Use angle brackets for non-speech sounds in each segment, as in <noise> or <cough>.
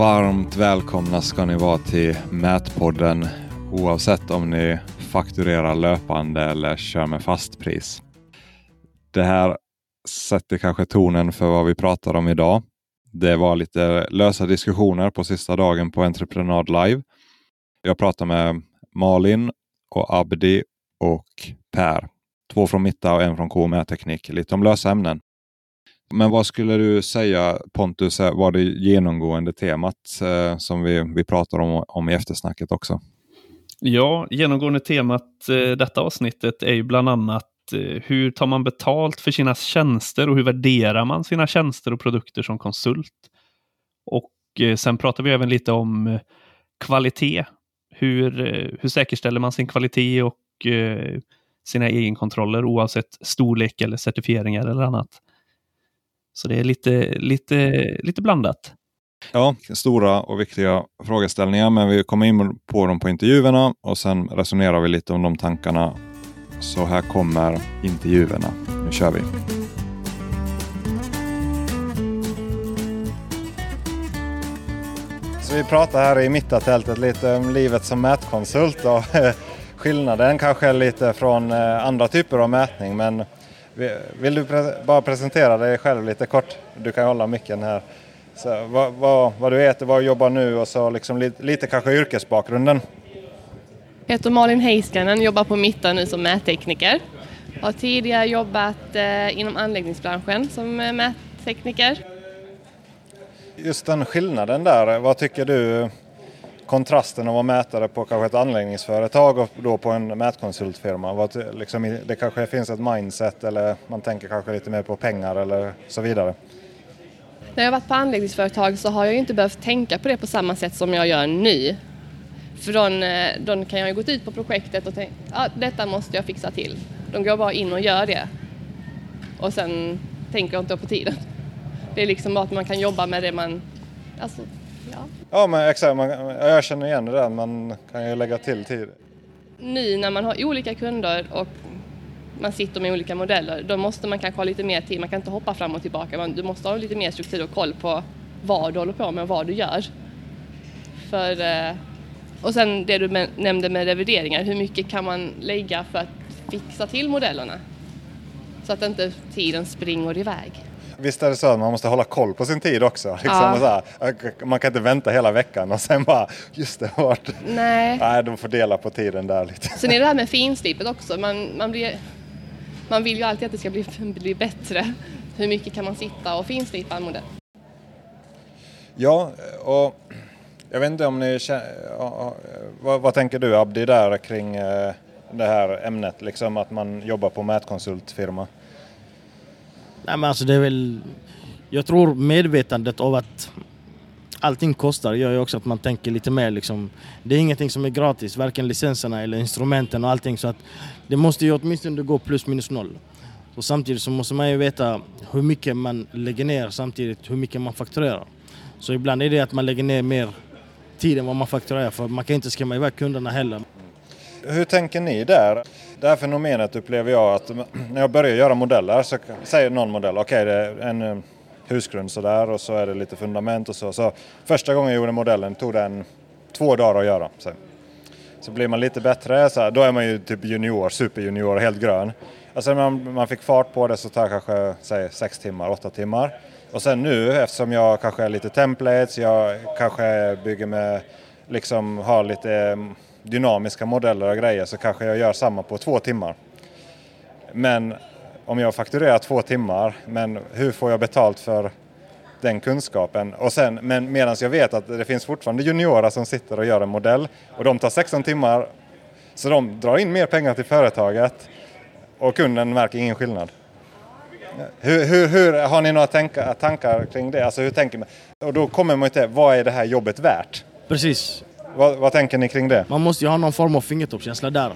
Varmt välkomna ska ni vara till Mätpodden oavsett om ni fakturerar löpande eller kör med fastpris. Det här sätter kanske tonen för vad vi pratar om idag. Det var lite lösa diskussioner på sista dagen på Entreprenad Live. Jag pratar med Malin och Abdi och Per. Två från Mitta och en från KMA Teknik. Lite om lösa ämnen. Men vad skulle du säga Pontus var det genomgående temat eh, som vi, vi pratar om, om i eftersnacket också? Ja, genomgående temat eh, detta avsnittet är ju bland annat eh, hur tar man betalt för sina tjänster och hur värderar man sina tjänster och produkter som konsult? Och eh, sen pratar vi även lite om eh, kvalitet. Hur, eh, hur säkerställer man sin kvalitet och eh, sina egenkontroller oavsett storlek eller certifieringar eller annat. Så det är lite, lite, lite blandat. Ja, stora och viktiga frågeställningar, men vi kommer in på dem på intervjuerna och sen resonerar vi lite om de tankarna. Så här kommer intervjuerna. Nu kör vi! Så vi pratar här i mittatältet lite om livet som mätkonsult och <laughs> skillnaden kanske lite från eh, andra typer av mätning. Men vill du bara presentera dig själv lite kort? Du kan hålla micken här. Så, vad, vad, vad, du heter, var du jobbar nu och så liksom lite, lite kanske yrkesbakgrunden. Jag heter Malin Heiskanen, jobbar på Mitta nu som mättekniker. Har tidigare jobbat eh, inom anläggningsbranschen som mättekniker. Just den skillnaden där, vad tycker du kontrasten av att vara mätare på kanske ett anläggningsföretag och då på en mätkonsultfirma? Vad, liksom, det kanske finns ett mindset eller man tänker kanske lite mer på pengar eller så vidare. När jag varit på anläggningsföretag så har jag inte behövt tänka på det på samma sätt som jag gör nu. För då, eh, då kan jag ju gått ut på projektet och tänkt att ah, detta måste jag fixa till. De går bara in och gör det. Och sen tänker jag inte på tiden. Det är liksom bara att man kan jobba med det man... Alltså, ja. Ja, men exakt. Man, jag känner igen det där. Man kan ju lägga till tid. Nu när man har olika kunder och man sitter med olika modeller, då måste man kanske ha lite mer tid. Man kan inte hoppa fram och tillbaka. Du måste ha lite mer struktur och koll på vad du håller på med och vad du gör. För, eh, och sen det du nämnde med revideringar, hur mycket kan man lägga för att fixa till modellerna? Så att inte tiden springer iväg. Visst är det så att man måste hålla koll på sin tid också? <laughs> Liksom ja. här, man kan inte vänta hela veckan och sen bara, just det, vart... Nej. <laughs> Nej, de får dela på tiden där lite. Sen är det här med finslipet också. Man, man blir man vill ju alltid att det ska bli, <laughs> bli bättre. Hur mycket kan man sitta och finslipa en modell? Ja, och jag vet inte om ni känner, vad, vad, tänker du Abdi där kring eh, det här ämnet, liksom att man jobbar på mätkonsultfirma? Nej men alltså det är väl, jag tror medvetandet av att allting kostar gör ju också att man tänker lite mer liksom. Det är ingenting som är gratis, varken licenserna eller instrumenten och allting så att det måste ju åtminstone gå plus minus noll. Och samtidigt så måste man ju veta hur mycket man lägger ner samtidigt hur mycket man fakturerar. Så ibland är det att man lägger ner mer tid än vad man fakturerar för man kan inte skrämma iväg kunderna heller. Hur tänker ni där? Det här fenomenet upplever jag att <clears throat> när jag börjar göra modeller så säger någon modell, okej okay, det är en eh, husgrund sådär och så är det lite fundament och så. Så första gången jag gjorde modellen tog den två dagar att göra. Så, så blir man lite bättre, så här, då är man ju typ junior, superjunior, helt grön. Alltså när man, man fick fart på det så tar det kanske säg, sex timmar, åtta timmar. Och sen nu eftersom jag kanske är lite templates, jag kanske bygger med, liksom har lite mm, dynamiska modeller och grejer så kanske jag gör samma på två timmar. Men om jag fakturerar två timmar, men hur får jag betalt för den kunskapen? Och sen, men medan jag vet att det finns fortfarande juniorer som sitter och gör en modell och de tar 16 timmar, så de drar in mer pengar till företaget och kunden märker ingen skillnad. Hur, hur, hur har ni några tankar, tankar kring det? Alltså hur tänker man? Och då kommer man till, vad är det här jobbet värt? Precis. Vad, vad tänker ni kring det? Man måste ju ha någon form av fingertoppskänsla där.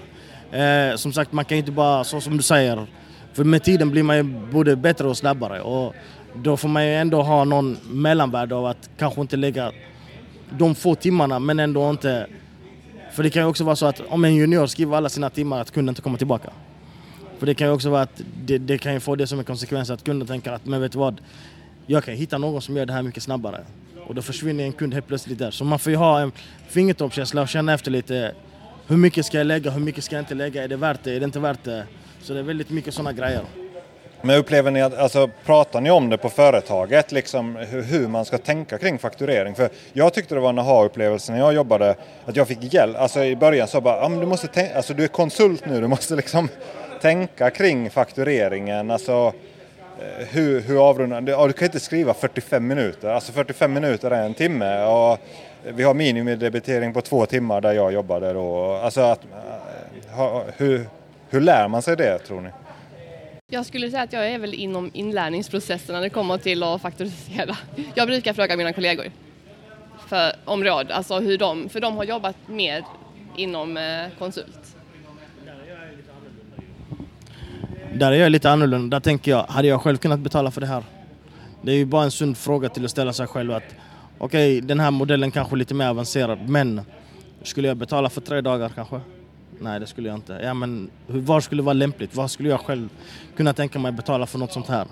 Eh, som sagt, man kan ju inte bara, så som du säger, för med tiden blir man ju både bättre och snabbare och då får man ju ändå ha någon mellanvärde av att kanske inte lägga de få timmarna men ändå inte... För det kan ju också vara så att om en junior skriver alla sina timmar att kunden inte kommer tillbaka. För det kan ju också vara att det, det kan ju få det som en konsekvens att kunden tänker att men vet du vad, jag kan hitta någon som gör det här mycket snabbare. Och då försvinner en kund helt plötsligt där. Så man får ju ha en fingertoppskänsla och känna efter lite. Hur mycket ska jag lägga? Hur mycket ska jag inte lägga? Är det värt det? Är det inte värt det? Så det är väldigt mycket sådana grejer. Men upplever ni att, alltså pratar ni om det på företaget, liksom hur, man ska tänka kring fakturering? För jag tyckte det var en aha-upplevelse när jag jobbade, att jag fick hjälp. Alltså i början så bara, ja men du måste tänka, alltså du är konsult nu, du måste liksom <laughs> tänka kring faktureringen. Alltså Eh, hur, hur avrundar du? Ja, du kan inte skriva 45 minuter, alltså 45 minuter är en timme. Och vi har minimidebitering på två timmar där jag jobbade då. Alltså att, eh, hur, hur lär man sig det tror ni? Jag skulle säga att jag är väl inom inlärningsprocessen när det kommer till att faktorisera. Jag brukar fråga mina kollegor för, om råd, alltså hur de, för de har jobbat mer inom eh, konsult. Där är jag lite annorlunda. Där tänker jag, hade jag själv kunnat betala för det här? Det är ju bara en sund fråga till att ställa sig själv att okej, okay, den här modellen kanske är lite mer avancerad, men skulle jag betala för tre dagar kanske? Nej, det skulle jag inte. Ja, men var skulle det vara lämpligt? Vad skulle jag själv kunna tänka mig betala för något sånt här?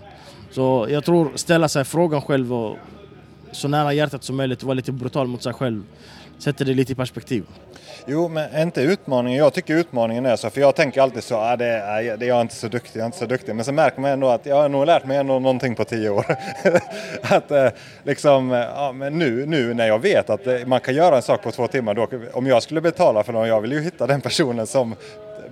Så jag tror ställa sig frågan själv och så nära hjärtat som möjligt och vara lite brutal mot sig själv sätter det lite i perspektiv. Jo, men inte utmaningen. Jag tycker utmaningen är så, för jag tänker alltid så, ah, det, är, ah, det, jag är inte så duktig, jag är inte så duktig. Men så märker man ändå att jag har nog lärt mig ändå någonting på tio år. <laughs> att eh, liksom, eh, ja, men nu, nu när jag vet att eh, man kan göra en sak på två timmar, då, om jag skulle betala för någon, jag vill ju hitta den personen som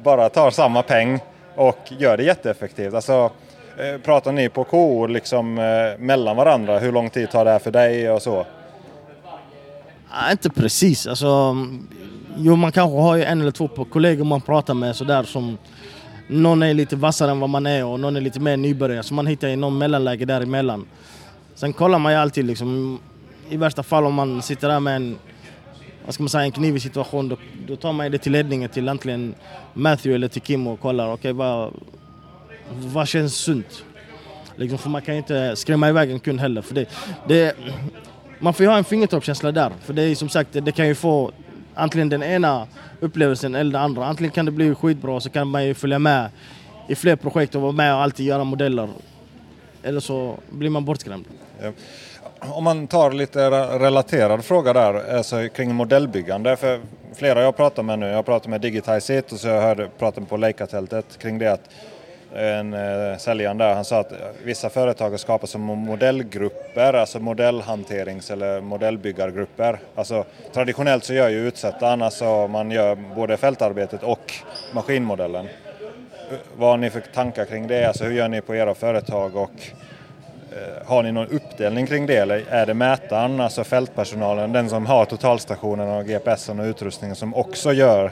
bara tar samma peng och gör det jätteeffektivt. Alltså, eh, pratar ni på KO liksom eh, mellan varandra? Hur lång tid tar det här för dig och så? Ja, inte precis. Alltså, jo, man kanske har en eller två kollegor man pratar med sådär som någon är lite vassare än vad man är och någon är lite mer nybörjare. Så man hittar ju någon mellanläge däremellan. Sen kollar man ju alltid liksom, i värsta fall om man sitter där med en, vad ska man säga, en knivig situation, då, då tar man det till ledningen till antingen Matthew eller till Kim och kollar, okej okay, vad, vad känns sunt? Liksom, för man kan ju inte skrämma iväg en kund heller. För det, det, man får ju ha en fingertoppskänsla där. För det är som sagt, det kan ju få antingen den ena upplevelsen eller den andra. Antingen kan det bli skitbra så kan man ju följa med i fler projekt och vara med och alltid göra modeller. Eller så blir man bortskrämd. Ja. Om man tar lite relaterad fråga där, alltså kring modellbyggande. För flera jag pratar med nu, jag pratar med Digitize och så jag hörde prata på Leica-tältet kring det att en eh, säljaren där, han sa att vissa företag har skapat som modellgrupper, alltså modellhanterings eller modellbyggargrupper. Alltså traditionellt så gör ju utsättaren, så man gör både fältarbetet och maskinmodellen. Vad har ni för tankar kring det? Alltså hur gör ni på era företag och eh, har ni någon uppdelning kring det eller är det mätaren, alltså fältpersonalen, den som har totalstationen och GPSen och utrustningen som också gör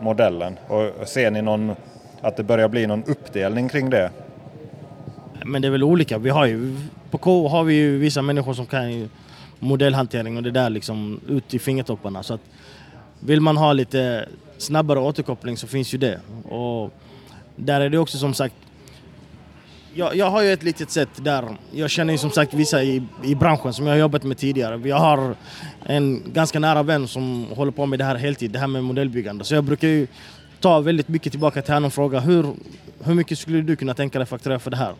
modellen? Och ser ni någon att det börjar bli någon uppdelning kring det? Men det är väl olika. Vi har ju, på K har vi ju vissa människor som kan modellhantering och det där liksom ut i fingertopparna. Så att vill man ha lite snabbare återkoppling så finns ju det. Och där är det också som sagt jag, jag har ju ett litet sätt där, jag känner ju som sagt vissa i, i branschen som jag har jobbat med tidigare. Jag har en ganska nära vän som håller på med det här heltid, det här med modellbyggande. Så jag brukar ju ta väldigt mycket tillbaka till honom och fråga hur, hur mycket skulle du kunna tänka dig fakturera för det här?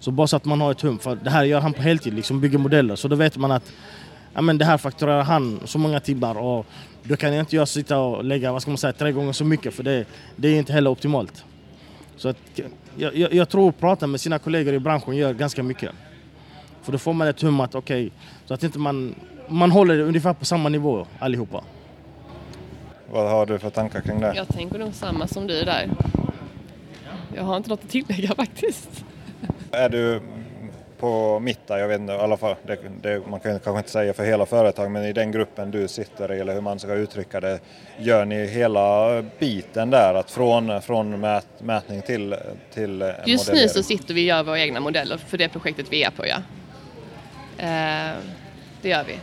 Så bara så att man har ett hum, för det här gör han på heltid, liksom bygger modeller. Så då vet man att ja, men det här fakturerar han så många timmar och då kan jag inte jag sitta och lägga vad ska man säga, tre gånger så mycket för det, det är inte heller optimalt. Så att, jag, jag, jag tror att prata med sina kollegor i branschen gör ganska mycket. För då får man ett hum att okej, okay, så att inte man, man håller det ungefär på samma nivå allihopa. Vad har du för tankar kring det? Jag tänker nog samma som du där. Jag har inte något att tillägga <laughs> faktiskt. Är du på mitta, jag vet inte, i alla fall, det, det, man kan kanske inte säga för hela företaget, men i den gruppen du sitter i, eller hur man ska uttrycka det, gör ni hela biten där, att från, från mät, mätning till, till Just nu så sitter vi och gör våra egna modeller för det projektet vi är på, ja. Eh, det gör vi.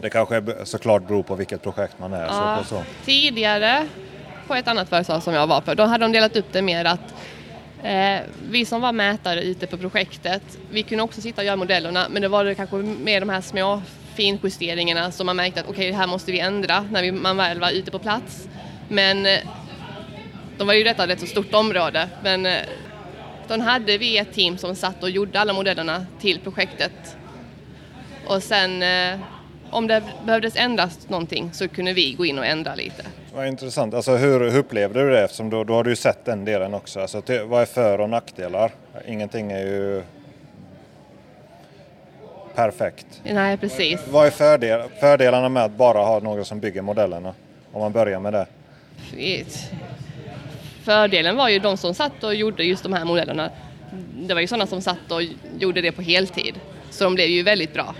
Det kanske såklart beror på vilket projekt man är. Ja, så, så. Tidigare på ett annat företag som jag var på, då hade de delat upp det mer att eh, vi som var mätare ute på projektet, vi kunde också sitta och göra modellerna men det var det kanske mer de här små finjusteringarna som man märkte att okej, okay, det här måste vi ändra när vi, man väl var ute på plats. Men eh, de var ju detta ett så stort område, men eh, då hade vi ett team som satt och gjorde alla modellerna till projektet. Och sen eh, om det behövdes ändras någonting så kunde vi gå in och ändra lite. Vad intressant. Alltså hur, hur upplevde du det? Eftersom då, då har du ju sett den delen också. Alltså, vad är för och nackdelar? Ingenting är ju perfekt. Nej, precis. Vad är fördel, fördelarna med att bara ha någon som bygger modellerna? Om man börjar med det. Fördelen var ju de som satt och gjorde just de här modellerna. Det var ju sådana som satt och gjorde det på heltid. Så de blev ju väldigt bra.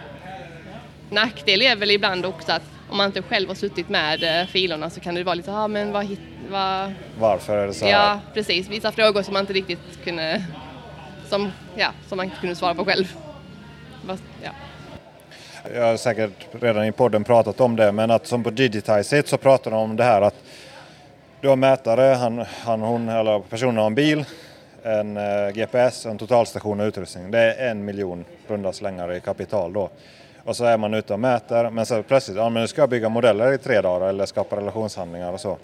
Nackdel är väl ibland också att om man inte själv har suttit med eh, filerna så kan det vara lite, ja ah, men vad, hit, vad... Varför är det så här? Ja, precis. Vissa frågor som man inte riktigt kunde, som, ja, som man inte kunde svara på själv. Ja. Jag har säkert redan i podden pratat om det, men att som på Digitize så pratar de om det här att du har mätare, han, han hon eller personen har en bil, en eh, GPS, en totalstation och utrustning. Det är en miljon runda slängar i kapital då. Och så är man ute och mäter, men så plötsligt, ja men nu ska jag bygga modeller i tre dagar eller skapa relationshandlingar och så.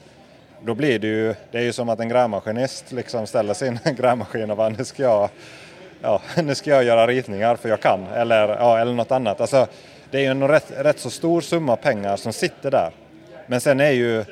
Då blir det ju, det är ju som att en grävmaskinist liksom ställer sin <laughs> grävmaskin och bara nu ska jag, ja, <laughs> nu ska jag göra ritningar för jag kan, eller, ja, eller något annat. Alltså, det är ju en rätt, rätt så stor summa pengar som sitter där. Men sen är ju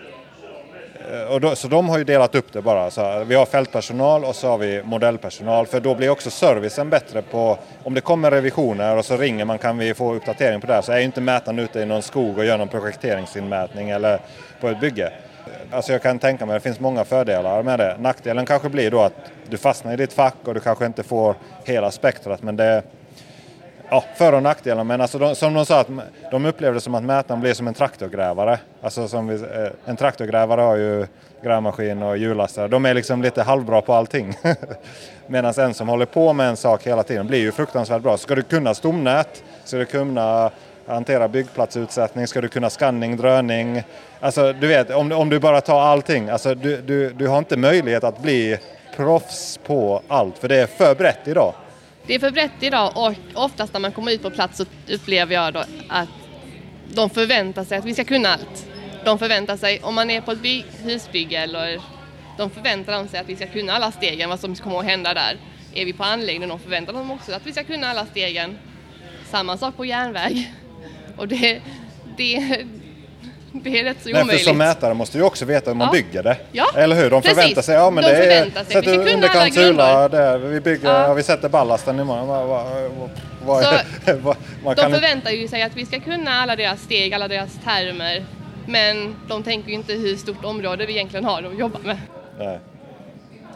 Eh, och då, så de har ju delat upp det bara. Så vi har fältpersonal och så har vi modellpersonal. För då blir också servicen bättre på om det kommer revisioner och så ringer man kan vi få uppdatering på det här. Så är ju inte mätaren ute i någon skog och gör någon projekteringsinmätning eller på ett bygge. Eh, alltså jag kan tänka mig att det finns många fördelar med det. Nackdelen kanske blir då att du fastnar i ditt fack och du kanske inte får hela spektrat men det ja, för och nackdelar. Men alltså de, som de sa, att de upplevde det som att mätaren blir som en traktorgrävare. Alltså som vi, eh, en traktorgrävare har ju grävmaskin och hjullastare. De är liksom lite halvbra på allting. <laughs> Medan en som håller på med en sak hela tiden blir ju fruktansvärt bra. Ska du kunna stomnät, ska du kunna hantera byggplatsutsättning, ska du kunna skanning, dröning. Alltså du vet, om, om du bara tar allting. Alltså du, du, du har inte möjlighet att bli proffs på allt, för det är för brett idag. Det är för brett idag och oftast när man kommer ut på plats så upplever jag då att de förväntar sig att vi ska kunna allt. De förväntar sig, om man är på ett by- husbygge eller de förväntar sig att vi ska kunna alla stegen, vad som kommer att hända där. Är vi på anläggningen, de förväntar sig också att vi ska kunna alla stegen. Samma sak på järnväg. Och det, det, det är rätt så omöjligt. Nej, för som mätare måste ju också veta hur man ja. bygger det. Ja. Eller hur? De Precis. förväntar sig, ja men de det är, sig. sätter vi underkant sula där, vi bygger, ja. ja. vi sätter ballasten imorgon. Vad, vad, man <laughs> de förväntar ju sig att vi ska kunna alla deras steg, alla deras termer. Men de tänker ju inte hur stort område vi egentligen har att jobba med. Nej.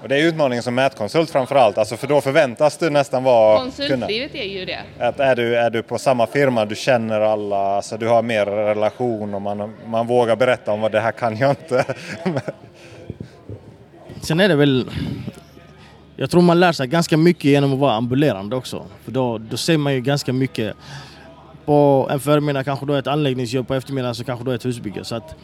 Och det är utmaningen som mätkonsult framför allt, alltså för då förväntas du nästan vara... Konsultlivet är ju det. Att är, du, är du på samma firma, du känner alla, alltså du har mer relation och man, man vågar berätta om vad det här kan jag inte. <laughs> Sen är det väl... Jag tror man lär sig ganska mycket genom att vara ambulerande också. För då, då ser man ju ganska mycket. På en förmiddag kanske då ett anläggningsjobb, på eftermiddagen så kanske då ett husbygge. Så att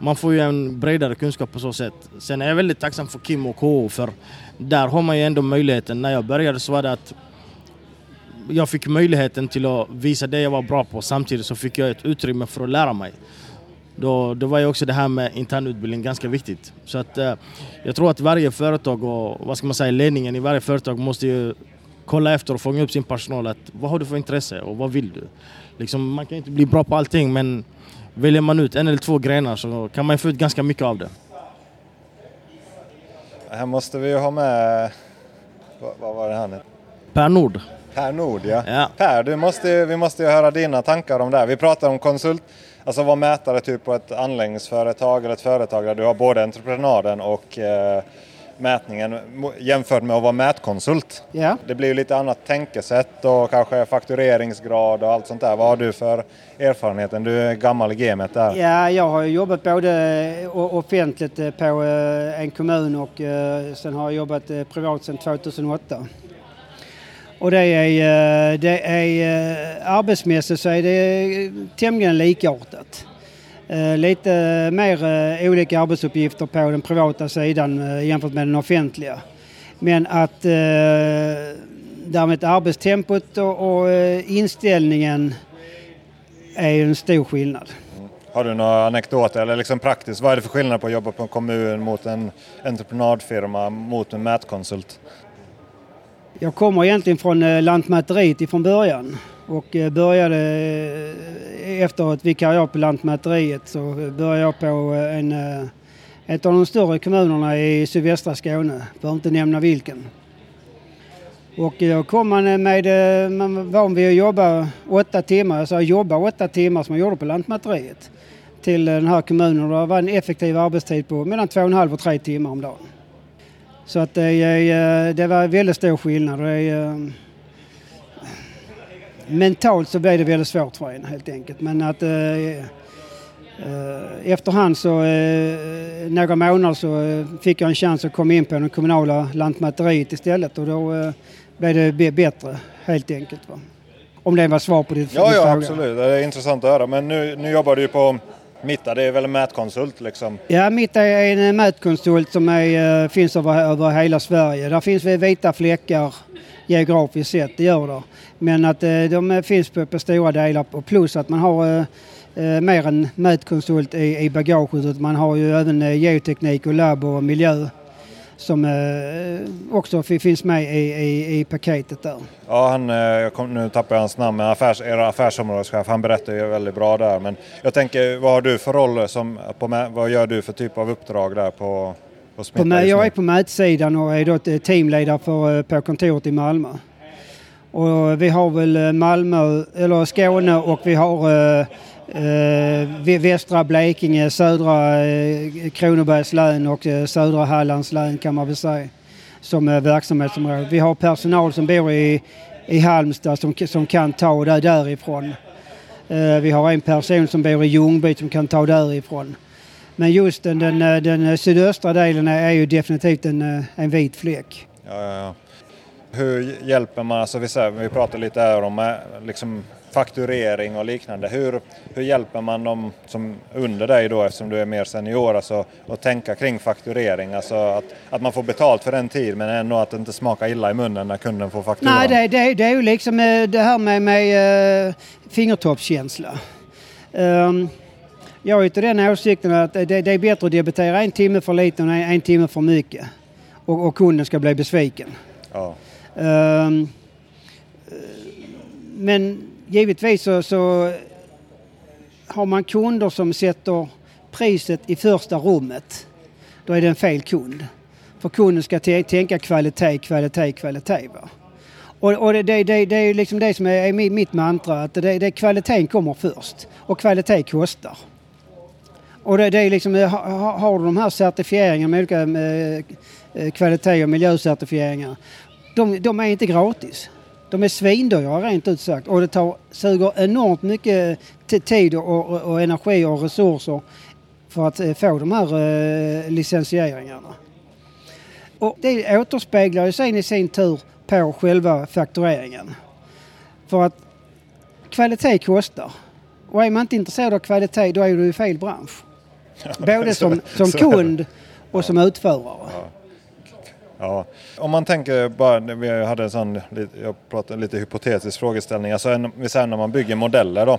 man får ju en bredare kunskap på så sätt. Sen är jag väldigt tacksam för Kim och KO för där har man ju ändå möjligheten. När jag började så var det att jag fick möjligheten till att visa det jag var bra på samtidigt så fick jag ett utrymme för att lära mig. Då, då var ju också det här med internutbildning ganska viktigt. Så att eh, jag tror att varje företag och vad ska man säga, ledningen i varje företag måste ju kolla efter och fånga upp sin personal. Att, vad har du för intresse och vad vill du? Liksom, man kan inte bli bra på allting men väljer man ut en eller två grenar så kan man få ut ganska mycket av det. Här måste vi ju ha med, vad, vad var det han hette? Per Nord. Per Nord ja. ja. Per, du måste, vi måste ju höra dina tankar om det här. Vi pratar om konsult, alltså vara mätare typ på ett anläggningsföretag eller ett företag där du har både entreprenaden och eh, mätningen jämfört med att vara mätkonsult. Ja. Det blir ju lite annat tänkesätt och kanske faktureringsgrad och allt sånt där. Vad har du för erfarenhet? Du är gammal i gamet där. Ja, jag har jobbat både offentligt på en kommun och sen har jag jobbat privat sedan 2008. Och det är, det är arbetsmässigt så är det tämligen likartat. Lite mer olika arbetsuppgifter på den privata sidan jämfört med den offentliga. Men att därmed arbetstempot och inställningen är en stor skillnad. Har du några anekdoter eller liksom praktiskt, vad är det för skillnad på att jobba på en kommun mot en entreprenadfirma mot en mätkonsult? Jag kommer egentligen från eh, Lantmäteriet ifrån början och eh, började eh, efter ett vikariat på Lantmäteriet så började jag på eh, en, ett av de större kommunerna i sydvästra Skåne, behöver inte nämna vilken. Och då kom man med, man var van vid att jobba åtta timmar, alltså jobba åtta timmar som man gjorde på Lantmäteriet till den här kommunen. Det var en effektiv arbetstid på mellan två och en halv och tre timmar om dagen. Så att det, det var väldigt stor skillnad. Det, mentalt så blev det väldigt svårt för en helt enkelt. Men att eh, efterhand så, eh, några månader så fick jag en chans att komma in på det kommunala lantmäteriet istället och då eh, blev det bättre helt enkelt. Va? Om det var svar på ditt Ja, ja fråga. absolut. Det är intressant att höra. Men nu, nu jobbar du ju på Mitta, det är väl en mätkonsult liksom? Ja, Mitta är en mätkonsult som är, finns över, över hela Sverige. Där finns vita fläckar geografiskt sett, det gör det. Men att de finns på, på stora delar och plus att man har eh, mer än mätkonsult i, i bagaget. Man har ju även eh, geoteknik och labb och miljö som eh, också finns med i, i, i, paketet där. Ja, han, eh, kom, nu tappar jag hans namn, men affärs, era affärsområdeschef, han berättar ju väldigt bra där. Men jag tänker, vad har du för roll, som, på, vad gör du för typ av uppdrag där på, på Smitta? Jag är på mätsidan och är då teamledare för, eh, på kontoret i Malmö. Och vi har väl eh, Malmö, eller Skåne och vi har eh, eh västra Blekinge, södra eh, Kronobergs län och eh, södra Hallands län kan man väl säga som eh, verksamhetsområde. Vi har personal som bor i, i Halmstad som, som kan ta det därifrån. Eh, vi har en person som bor i Ljungby som kan ta därifrån. Men just den, den, eh, den sydöstra delen är ju definitivt en, en vit fläck. Ja, ja, ja. Hur hjälper man, alltså vi, vi pratar lite här om eh, liksom, fakturering och liknande. Hur, hur hjälper man dem som under dig då eftersom du är mer senior alltså, att tänka kring fakturering? Alltså att, att man får betalt för den tid men ändå att det inte smakar illa i munnen när kunden får fakturan. Nej, det, det, det är ju liksom det här med, med uh, fingertoppskänsla. Um, jag är utav den åsikten att det, det, är bättre att debitera en timme för lite än en, en timme för mycket. Och, och, kunden ska bli besviken. Ja. Ehm, men givetvis så, så, har man kunder som sätter priset i första rummet. Då är det en fel kund. För kunden ska tänka kvalitet, kvalitet, kvalitet. Va? Och, och det, det, det, det, är liksom det som är, är mitt mantra, att det, det, kvaliteten kommer först. Och kvalitet kostar. Och det, det är liksom, eh, har, har du de här certifieringarna med olika eh, kvalitet och miljöcertifieringar, de, de är inte gratis. De är svindyra rent ut sagt och det tar, suger enormt mycket tid och, och, och, energi och resurser för att eh, få de här eh, licensieringarna. Och det återspeglar ju sen i sin tur på själva faktureringen. För att kvalitet kostar. Och är man inte intresserad av kvalitet då är du i fel bransch. <laughs> Både som, som kund och som utförare. Ja. Om man tänker bara, vi hade en sån, jag pratade lite hypotetisk frågeställning, alltså en, vi säger när man bygger modeller då.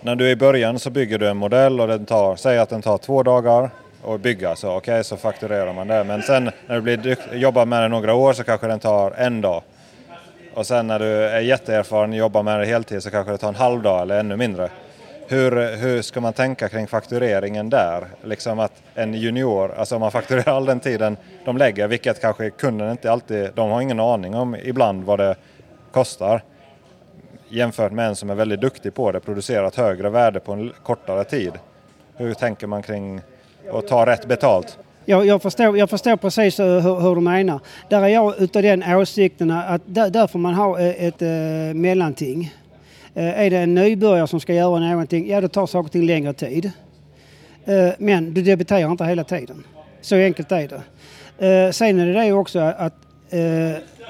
När du är i början så bygger du en modell och den tar, säg att den tar två dagar att bygga, så okej okay, så fakturerar man det. Men sen när du blir, jobbar med den några år så kanske den tar en dag. Och sen när du är jätteerfaren och jobbar med det heltid så kanske det tar en halv dag eller ännu mindre. Hur, hur ska man tänka kring faktureringen där? Liksom att en junior, alltså man fakturerar all den tiden de lägger, vilket kanske kunden inte alltid, de har ingen aning om ibland vad det kostar. Jämfört med en som är väldigt duktig på det, producerat högre värde på en kortare tid. Hur tänker man kring att ta rätt betalt? Jag, jag, förstår, jag förstår precis eh, hur, hur du menar. Där är jag utav den åsikten att där, där får man ha eh, ett, ett, ett mellanting. Eh, är det en nybörjare som ska göra någonting, ja då tar saker och ting längre tid. Eh, men du debiterar inte hela tiden. Så enkelt är det. Eh, sen är det det också att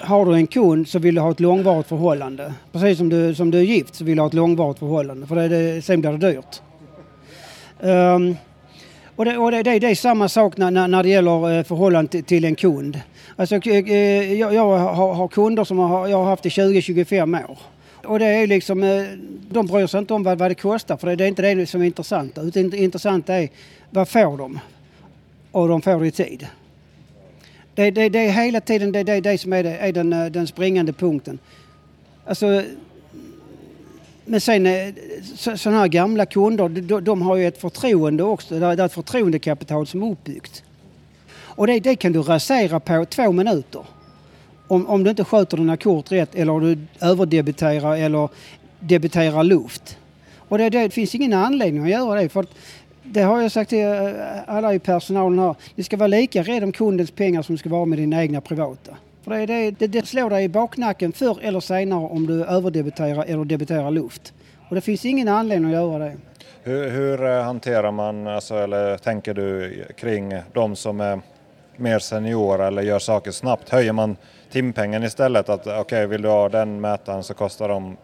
har du en kund så vill du ha ett långvarigt förhållande. Precis som du, som du är gift så vill du ha ett långvarigt förhållande för det, det, sen blir det dyrt. Um, och det, och det, det, det, är samma sak när, när det gäller förhållande till, till en kund. Alltså, jag, jag har, har, kunder som har, jag har haft i 20-25 år. Och det är liksom, eh, de bryr sig inte om vad, vad det kostar för det är inte det som är intressant. Det intressanta är vad får de? Och de får det i tid. Det, det, det är hela tiden det, det, det som är, det, är den, eh, den springande punkten. Alltså, men sen eh, sådana här gamla kunder, de, de, har ju ett förtroende också. Det är ett förtroendekapital som är uppbyggt. Och det, det kan du rasera på två minuter. Om, om du inte sköter dina kort rätt eller du överdebiterar eller debiterar luft. Och det, det finns ingen anledning att göra det. För att det har jag sagt till eh, alla i personalen här. Ni ska vara lika rädd om kundens pengar som du ska vara med dina egna privata. För det, det, det, det slår dig i baknacken förr eller senare om du överdebiterar eller debiterar luft. Och det finns ingen anledning att göra det. Hur, hur eh, hanterar man, alltså, eller tänker du kring de som är mer seniora eller gör saker snabbt? Höjer man timpengen istället? Att okej, okay, vill du ha den mätaren så kostar de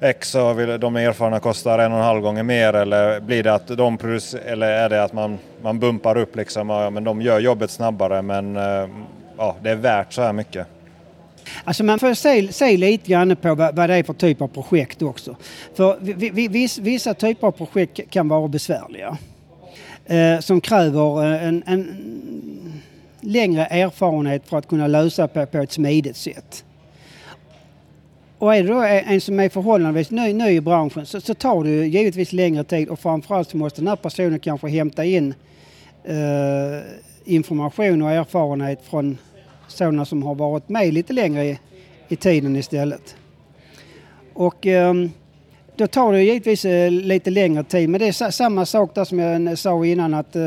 X och vill, de erfarna kostar en och en halv gånger mer eller blir det att de producerar eller är det att man, man bumpar upp liksom, ja, men de gör jobbet snabbare men eh, ja, det är värt så här mycket? Alltså man får se, se lite grann på vad, vad det är för typ av projekt också. För viss, vissa typer av projekt kan vara besvärliga. Eh, som kräver eh, en, en, längre erfarenhet för att kunna lösa på, på ett smidigt sätt. Och är det då en som är förhållandevis ny, ny i branschen så, så, tar det givetvis längre tid och framförallt så måste den här personen kanske hämta in eh, information och erfarenhet från sådana som har varit med lite längre i, i tiden istället. Och eh, då tar det givetvis eh, lite längre tid men det är samma sak där som jag sa innan att eh,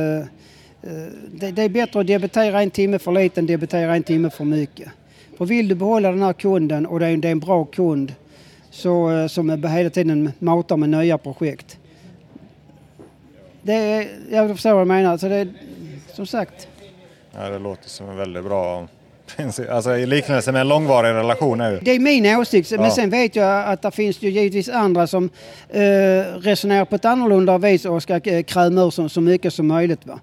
det, det, är bättre att debitera en timme för lite än debitera en timme för mycket. För vill du behålla den här kunden och det är, det är en bra kund så, eh, som hela tiden matar med nya projekt. Det är, jag förstår vad du menar. Alltså det, som sagt. Ja, det låter som en väldigt bra Alltså i liknelse med en långvarig relation. Är det är min åsikt, ja. men sen vet jag att det finns ju givetvis andra som eh, resonerar på ett annorlunda vis och ska eh, kräma ur så, så mycket som möjligt. Va?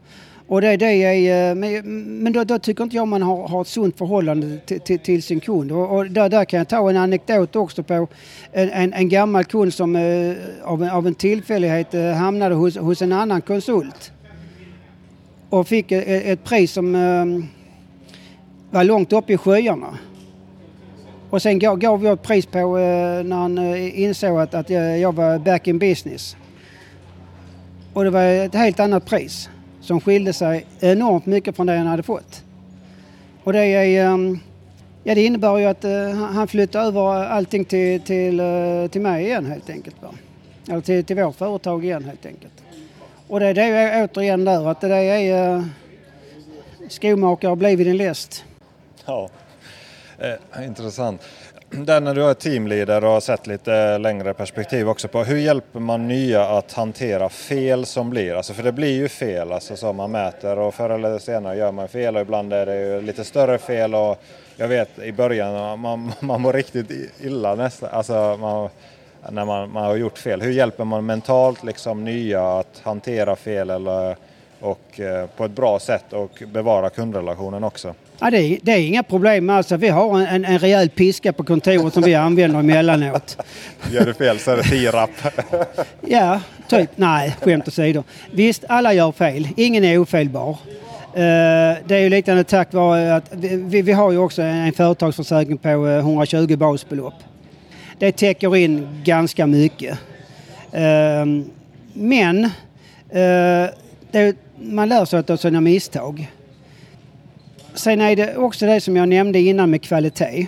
Och det, det är, eh, men då, då, tycker inte jag man har, har ett sunt förhållande till, till, till sin kund. Och, och där, där, kan jag ta en anekdot också på en, en, en gammal kund som eh, av, en, av en tillfällighet eh, hamnade hos, hos en annan konsult. Och fick ett, ett pris som var långt uppe i skyarna. Och sen gav, gav jag ett pris på när han insåg att, att jag var back in business. Och det var ett helt annat pris som skilde sig enormt mycket från det han hade fått. Och det, är, ehm, ja, det innebär ju att eh, han flyttade över allting till, till, eh, till mig igen helt enkelt. Va? Eller till, till vårt företag igen helt enkelt. Och det, det är återigen där att det är eh, skomakare har blivit en läst. Ja, eh, intressant där när du är teamleader och har sett lite längre perspektiv också på hur hjälper man nya att hantera fel som blir? Alltså för det blir ju fel alltså som man mäter och förr eller senare gör man fel och ibland är det ju lite större fel och jag vet i början man, man mår riktigt illa nästan, alltså man, när man, man har gjort fel. Hur hjälper man mentalt liksom nya att hantera fel eller, och eh, på ett bra sätt och bevara kundrelationen också? Ja, det, är, det är inga problem alltså. Vi har en, en, en rejäl piska på kontoret som vi använder emellanåt. <laughs> Gör du fel så är det tio rapp. <laughs> ja, typ. Nej, skämt åsido. Visst, alla gör fel. Ingen är ofelbar. Uh, det är ju liknande tack vare att vi, vi har ju också en företagsförsäkring på 120 eh, basbelopp. Det täcker in ganska mycket. Uh, men det, man lär sig av sina misstag. Sen är det också det som jag nämnde innan med kvalitet.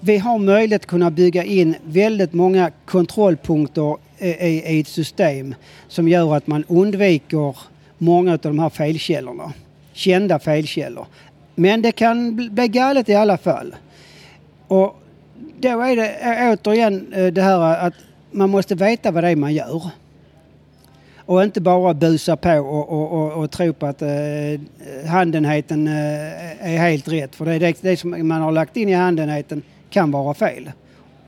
Vi har möjlighet att kunna bygga in väldigt många kontrollpunkter eh, i, ett system som gör att man undviker många av de här felkällorna. Kända felkällor. Men det kan bli galet i alla fall. Och då är det eh, återigen eh, det här att man måste veta vad det är man gör. Och inte bara busa på och, och, och, och tro på att eh, handenheten eh, är helt rätt. För det, det, det som man har lagt in i handenheten kan vara fel.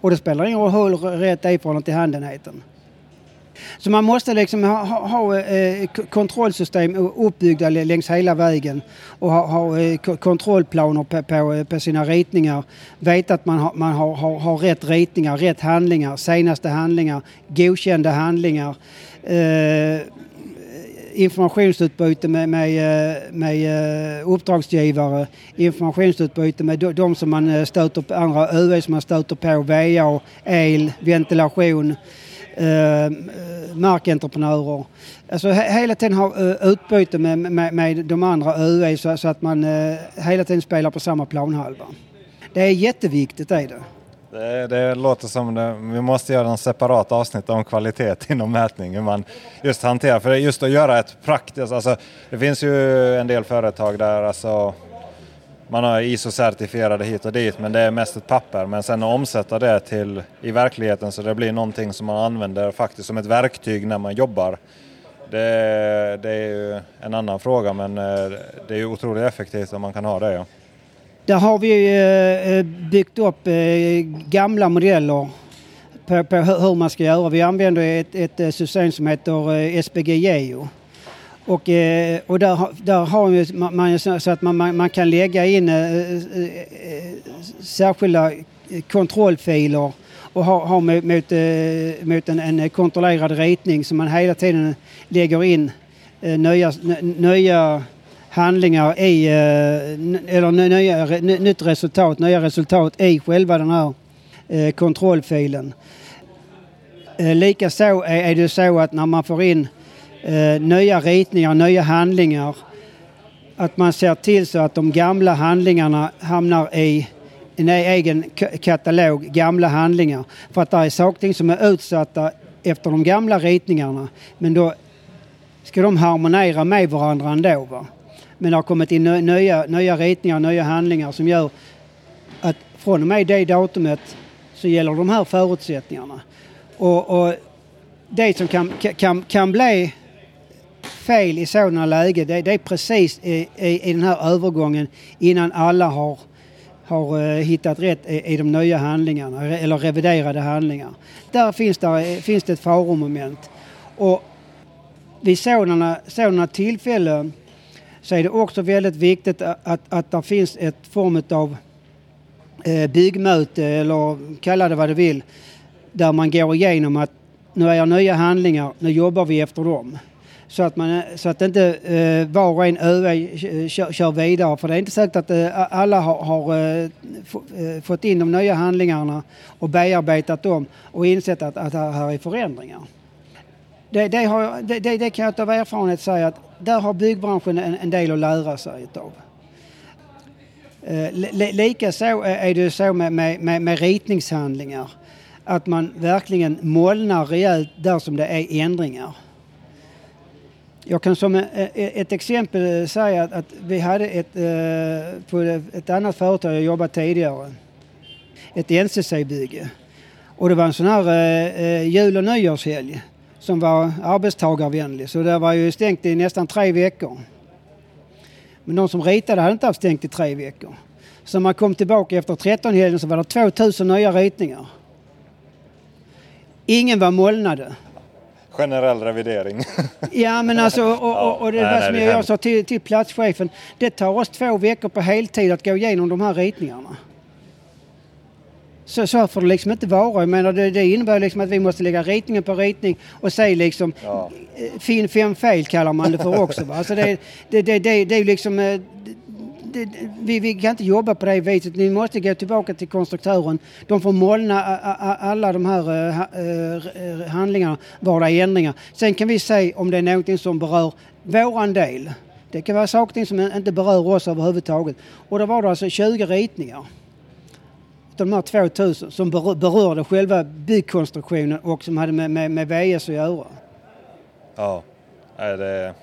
Och det spelar ingen roll hur rätt det är i förhållande till handenheten. Så man måste liksom ha, ha, ha eh, kontrollsystem uppbyggda längs hela vägen och ha, ha eh, kontrollplaner på, på, eh, på, sina ritningar. Veta att man, ha, man har, har, har rätt ritningar, rätt handlingar, senaste handlingar, godkända handlingar. Eh, informationsutbyte med, med, eh, med uppdragsgivare, informationsutbyte med de som man stöter på, andra ÖV som man stöter på, VA, el, ventilation, eh, markentreprenörer. Alltså hela tiden ha eh, utbyte med, med, med de andra ÖV så, så, att man eh, hela tiden spelar på samma planhalva. Det är jätteviktigt är det. Det, det låter som det, vi måste göra en separat avsnitt om kvalitet <laughs> inom mätning. Hur man just hanterar, för just att göra ett praktiskt, alltså det finns ju en del företag där alltså man har ISO-certifierade hit och dit men det är mest ett papper. Men sen att omsätta det till i verkligheten så det blir någonting som man använder faktiskt som ett verktyg när man jobbar. Det, det är ju en annan fråga men eh, det är ju otroligt effektivt om man kan ha det. Ja. Där har vi eh, eh, byggt upp gamla modeller på, på hur man ska göra. Vi använder ett, ett system som heter SPG Geo. Och, eh, och där, där har man ju så att man, man, man kan lägga in eh, eh, särskilda kontrollfiler och ha, ha mot, mot, mot en, en, kontrollerad ritning som man hela tiden lägger in nya, nya handlingar i, eller nya, nytt resultat, nya resultat i själva den här kontrollfilen. Likaså är det så att när man får in Eh, nya ritningar, nya handlingar, att man ser till så att de gamla handlingarna hamnar i en egen katalog, gamla handlingar. För att det är saker som är utsatta efter de gamla ritningarna. Men då ska de harmonera med varandra ändå. Va? Men det har kommit in nya, nya ritningar, nya handlingar som gör att från och med det datumet så gäller de här förutsättningarna. Och, och det som kan, kan, kan bli fel i sådana lägen, det, det är precis i, i, i, den här övergången innan alla har, har eh, hittat rätt i, i, de nya handlingarna, eller reviderade handlingar. Där finns det, finns det ett faromoment. Och vid sådana, sådana tillfällen så är det också väldigt viktigt att, att, att det finns ett form av eh, byggmöte eller kalla det vad du vill där man går igenom att nu är nya handlingar, nu jobbar vi efter dem. Så att, man, så att inte eh, var och en ÖV eh, kör, kör, vidare. För det är inte säkert att eh, alla har, har eh, eh, fått in de nya handlingarna och bearbetat dem och insett att, att det här är förändringar. Det, det, har, det, det, kan jag av erfarenhet säga att där har byggbranschen en, en del att lära sig utav. Eh, Likaså är det så med, med, med ritningshandlingar att man verkligen molnar rejält där som det är ändringar. Jag kan som eh, eh, ett exempel säga att vi hade ett, eh, på ett annat företag jag jobbat tidigare, ett NCC-bygge. Och det var en sån här jul och nyårshelg som var arbetstagarvänlig. Så det var ju stängt i nästan tre veckor. Men de som ritade hade inte haft stängt i tre veckor. Så när man kom tillbaka efter 13 helgen så var det 2000 nya ritningar. Ingen var molnade. Generell revidering. <laughs> ja men alltså och, och, och det ja, som jag, jag sa till, till platschefen. Det tar oss två veckor på heltid att gå igenom de här ritningarna. Så, så får det liksom inte vara. Jag menar, det, det innebär liksom att vi måste lägga ritningen på ritning och säga liksom ja. Eh, fin fem fel kallar man det för också. Va? Alltså det, det, det, det, det är liksom eh, det, vi, vi, kan inte jobba på det viset. Ni måste gå tillbaka till konstruktören. De får molna alla de här eh, eh, handlingarna var det är ändringar. Sen kan vi se om det är någonting som berör våran del. Det kan vara saker som inte berör oss överhuvudtaget. Och då var det alltså 20 ritningar de här 2000 som berörde själva byggkonstruktionen och som hade med, med, med VS att göra. Ja, är det...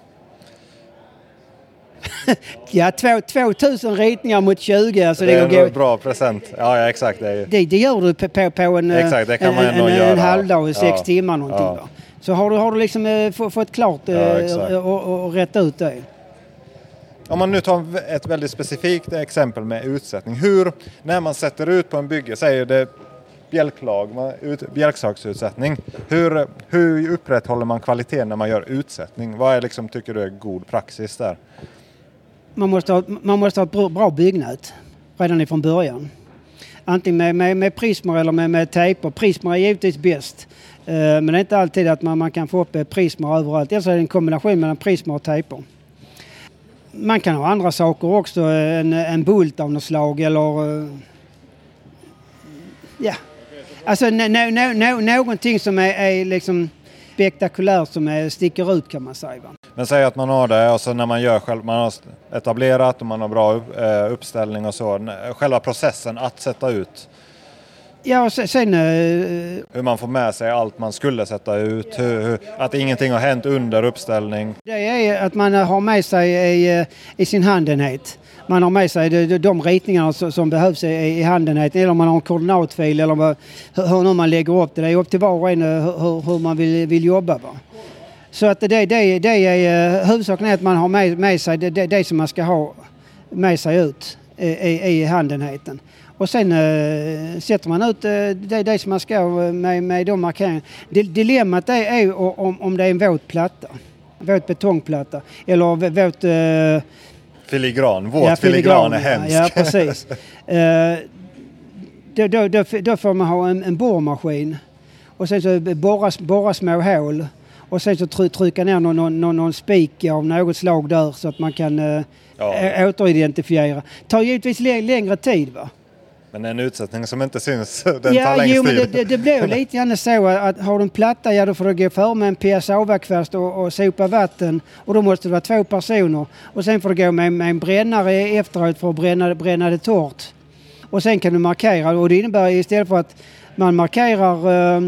<laughs> ja, 2000 ritningar mot 20. Alltså det, det är en bra present. Ja, ja exakt. Det, det, det gör du på, på en, exakt, det kan man en, en, en halvdag, sex ja. timmar någonting. Ja. Så har du, har du liksom äh, fått klart äh, ja, och, och, rätt ut det. Om man nu tar ett väldigt specifikt exempel med utsättning. Hur, när man sätter ut på en bygge, säger det bjälklag, bjälksaksutsättning. Hur, hur upprätthåller man kvaliteten när man gör utsättning? Vad är liksom, tycker du är god praxis där? Man måste ha, man måste ha ett bra byggnät redan ifrån början. antingen med, med, med prismer eller med, med tejper. Prismer är givetvis bäst. Eh, men det är inte alltid att man, man kan få upp eh, prismor prismer överallt. Eller så är det en kombination mellan prismer och tejper. Man kan ha andra saker också, eh, en, en bult av något slag eller... eh, Ja. Alltså no, no, no, någonting som är, är liksom spektakulär som är, sticker ut kan man säga. Va? Men säg att man har det och så när man gör själv, man har etablerat och man har bra eh, uppställning och så. Själva processen att sätta ut. Ja, och se- sen... eh, Hur man får med sig allt man skulle sätta ut. Hur, hur, att ingenting har hänt under uppställning. Det är att man har med sig i, eh, i sin handenhet. Man har med sig de, de- de ritningar som, behövs i, i handenhet. Eller om man har en koordinatfil eller vad, hur, hur man lägger upp det. Det är upp till var och en eh, hur, hur man vill, vill jobba. Va? Så att det, det, det är eh, huvudsaken är att man har med, med sig det, det, det som man ska ha med sig ut i, i, i handenheten. Och sen eh, sätter man ut eh, det, det som man ska eh, med, med de markeringarna. Di- Dilemmat är, är om, om det är en våt platta. Våt betongplatta. Eller våt... Eh, Filigran. Våt ja, filigran är hemskt. Ja, precis. <laughs> Eh, då, då, då, då får man ha en, en borrmaskin och sen så borra, borra små hål och sen så try, trycka ner någon, någon, någon, spik av något slag där så att man kan eh, Ja. återidentifiera. tar givetvis lä- längre tid va? Men en utsättning som inte syns, <laughs> den tar ja, längst jo, men tid. det, det, det blir ju <laughs> lite grann så att har du en platta, ja då får du gå före med en PSA-kvast och, och sopa vatten och då måste det vara två personer. Och sen får du gå med, med en brännare efteråt för att bränna, bränna det torrt. Och sen kan du markera och det innebär istället för att man markerar eh,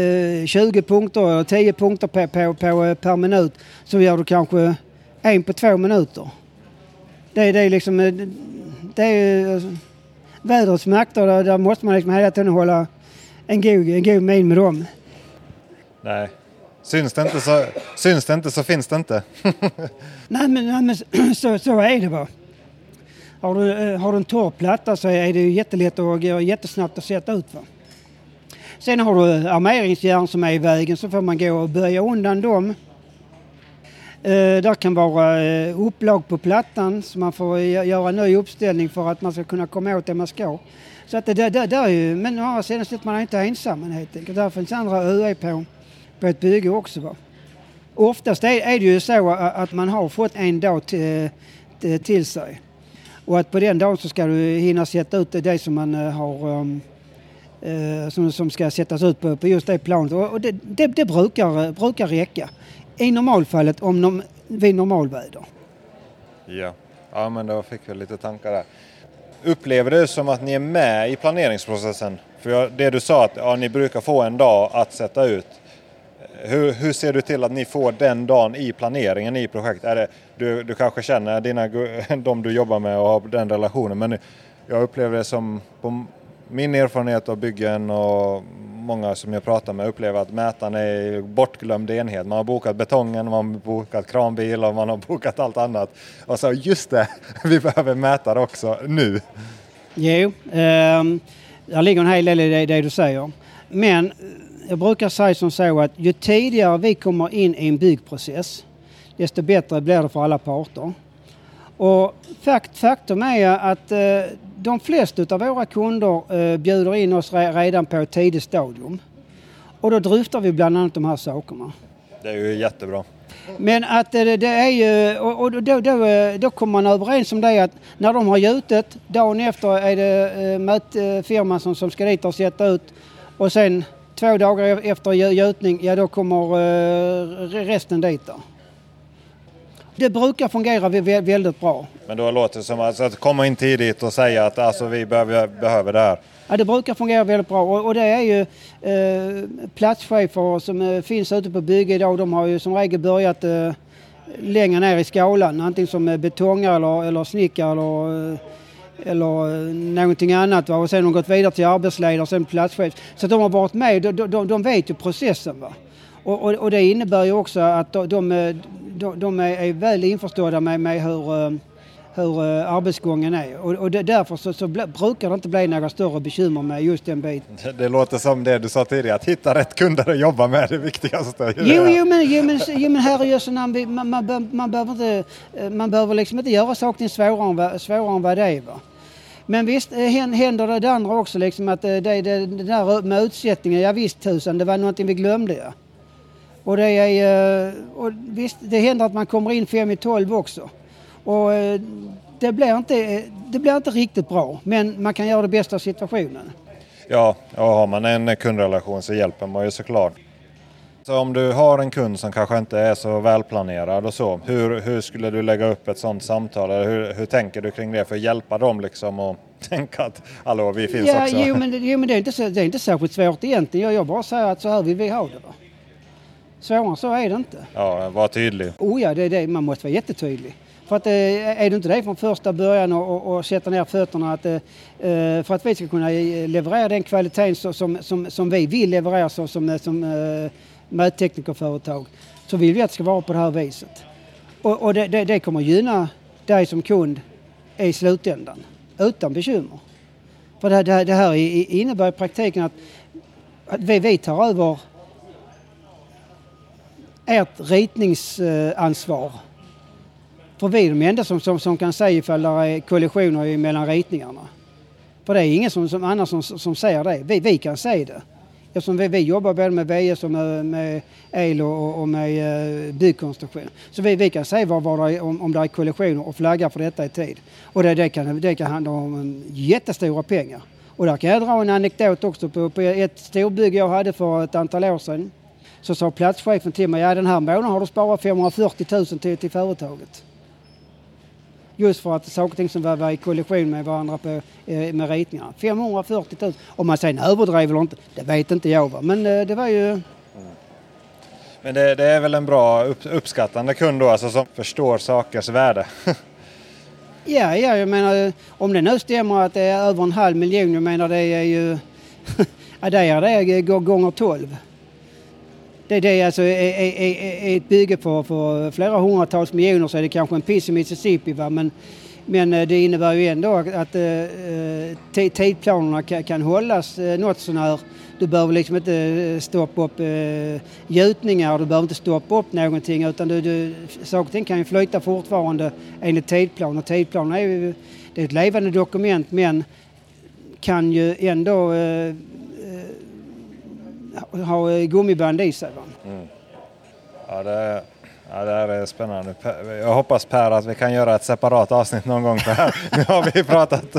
eh, 20 punkter eller 10 punkter på, på, på, eh, per minut så gör du kanske en på två minuter. Det, det är liksom... eh, Det är, eh, vädrets makter, där, där måste man liksom hela tiden hålla en god, en god min med dem. Nej. Syns det, inte så, syns det inte så finns det inte. <laughs> Nej men, nej, men <clears throat> så, så är det bara. Har du, eh, har du en torr platta så är det ju jättelätt och går jättesnabbt att sätta ut. Va? Sen har du armeringsjärn som är i vägen så får man gå och böja undan dem. Eh, kan vara eh, upplag på plattan så man får göra en ny uppställning för att man ska kunna komma åt det man ska. Så att det där, där, där är ju, men å andra sidan sitter man inte ensam helt enkelt. Där finns andra ÖE på, på ett bygge också. Va? Oftast är, är det ju så eh, att man har fått en dag till, till- sig. Och att på den dagen så ska du hinna sätta ut det, som man eh, har um, som, som ska sättas ut på, på just det planet. Och det, det, det brukar, brukar räcka. I normalfallet om de vid normalväder. Ja. ja, men då fick vi lite tankar där. Upplever du som att ni är med i planeringsprocessen? För det du sa att ja, ni brukar få en dag att sätta ut. Hur, hur ser du till att ni får den dagen i planeringen i projekt? Är det, du, du kanske känner dina, <laughs> de du jobbar med och har den relationen men jag upplever det som på min erfarenhet av byggen och många som jag pratar med upplever att mätaren är bortglömd enhet. Man har bokat betongen, man har bokat kranbil och man har bokat allt annat. Och så just det, <laughs> vi behöver mätare också nu. Jo, ehm, där ligger en hel del i det, det du säger. Men jag brukar säga som så att ju tidigare vi kommer in i en byggprocess desto bättre blir det för alla parter. Och fakt, faktum är att eh, de flesta av våra kunder eh, bjuder in oss re, redan på ett tidigt stadium. Och då dryftar vi bland annat de här sakerna. Det är ju jättebra. Men att det, är ju, och, då, då, eh, då kommer man överens om det att när de har gjutit, dagen efter är det eh, mätfirman som, som ska dit och sätta ut och sen två dagar e- efter gju- gjutning, ja då kommer resten dit då. Det brukar fungera vä- vä- väldigt bra. Men då låter det som att, att komma in tidigt och säga att alltså, vi behöver, behöver det här. Ja, det brukar fungera väldigt bra och, och det är ju eh, platschefer som eh, finns ute på bygge idag. De har ju som regel börjat eh, längre ner i skalan, antingen som eh, betongare eller, eller snickare eller, eh, eller eh, någonting annat. Va? Och sen har de gått vidare till arbetsledare och sen platschef. Så de har varit med, de, de, de vet ju processen. Va? Och, och, och det innebär ju också att de, de, de, är är väl införstådda med, med hur eh, hur eh, arbetsgången är. Och, och det, därför så, så brukar det inte bli några större bekymmer med just den biten. Det, det låter som det du sa tidigare, att hitta rätt kunder att jobba med är det viktigaste. Jo, jo men, jo, men, jo, men herrejösses namn, man, man, bör- man, behöver inte, eh, man behöver liksom inte göra saken svårare än, svårare än vad det är. Va? Men visst händer det, det andra också liksom att det, det, det där med utsättningen, ja visst tusan, det var någonting vi glömde ja. Och det är, och visst, det händer att man kommer in fem i tolv också. Och det blir, inte, det blir inte riktigt bra, men man kan göra det bästa av situationen. Ja, och har man en kundrelation så hjälper man ju såklart. Så om du har en kund som kanske inte är så välplanerad och så, hur, hur skulle du lägga upp ett sådant samtal? Eller hur, hur tänker du kring det för att hjälpa dem liksom och <laughs> tänka att hallå, vi finns ja, också? Jo, men, jo, men det, är inte, det är inte särskilt svårt egentligen. Jag, jag bara säger att så här vill vi ha det. Va? Svårare så är det inte. Ja, var tydlig. Oh ja, det är det. man måste vara jättetydlig. För att är du inte det från första början och, och, och sätta ner fötterna att, för att vi ska kunna leverera den kvaliteten som, som, som vi vill leverera som, som, som mätteknikerföretag så vill vi att det ska vara på det här viset. Och, och det, det, det, kommer gynna dig som kund i slutändan utan bekymmer. För det, det, det här innebär i praktiken att, att vi, vi tar över ert ritningsansvar. För vi är de enda som, som, som kan säga ifall det är kollisioner mellan ritningarna. För det är ingen som, som annars som, som säger det. Vi, vi kan säga det. Eftersom vi, vi jobbar både med VS och med, med el och, och med uh, byggkonstruktion. Så vi, vi kan säga var, var det är, om, om det är kollisioner och flagga för detta i tid. Och det, det, kan, det kan handla om um, jättestora pengar. Och där kan jag dra en anekdot också på, på ett storbygge jag hade för ett antal år sedan. Så sa platschefen till mig, ja den här månaden har du sparat 540 000 till, till företaget. Just för att saker och ting som var, var i kollision med varandra på, eh, med ritningarna. 540 000. Om man sen överdrev eller inte, det vet inte jag. Va? Men eh, det var ju... Men det, det, är väl en bra upp, uppskattande kund då, alltså som förstår sakers värde? <laughs> ja, ja, jag menar om det nu stämmer att det är över en halv miljon, jag menar det är ju... <laughs> ja, det är det gånger 12. Det, det är alltså är, är, är ett bygge för, för flera hundratals miljoner så är det kanske en piss i Mississippi. Va? Men, men eh, det innebär ju ändå att, att eh, eh, tidplanerna kan, kan hållas uh, något sånär. Du behöver liksom inte stoppa upp uh, gjutningar, du behöver inte stoppa upp någonting utan du, du, saker och ting kan ju flyta fortfarande enligt tidplan. Och tidplanen är ju det är ett levande dokument men kan ju ändå uh, ha eh, gummiband i sig. Mm. Ja, det, ja, det här är spännande. Jag hoppas Per att vi kan göra ett separat avsnitt någon gång. Per. <laughs> nu har vi pratat.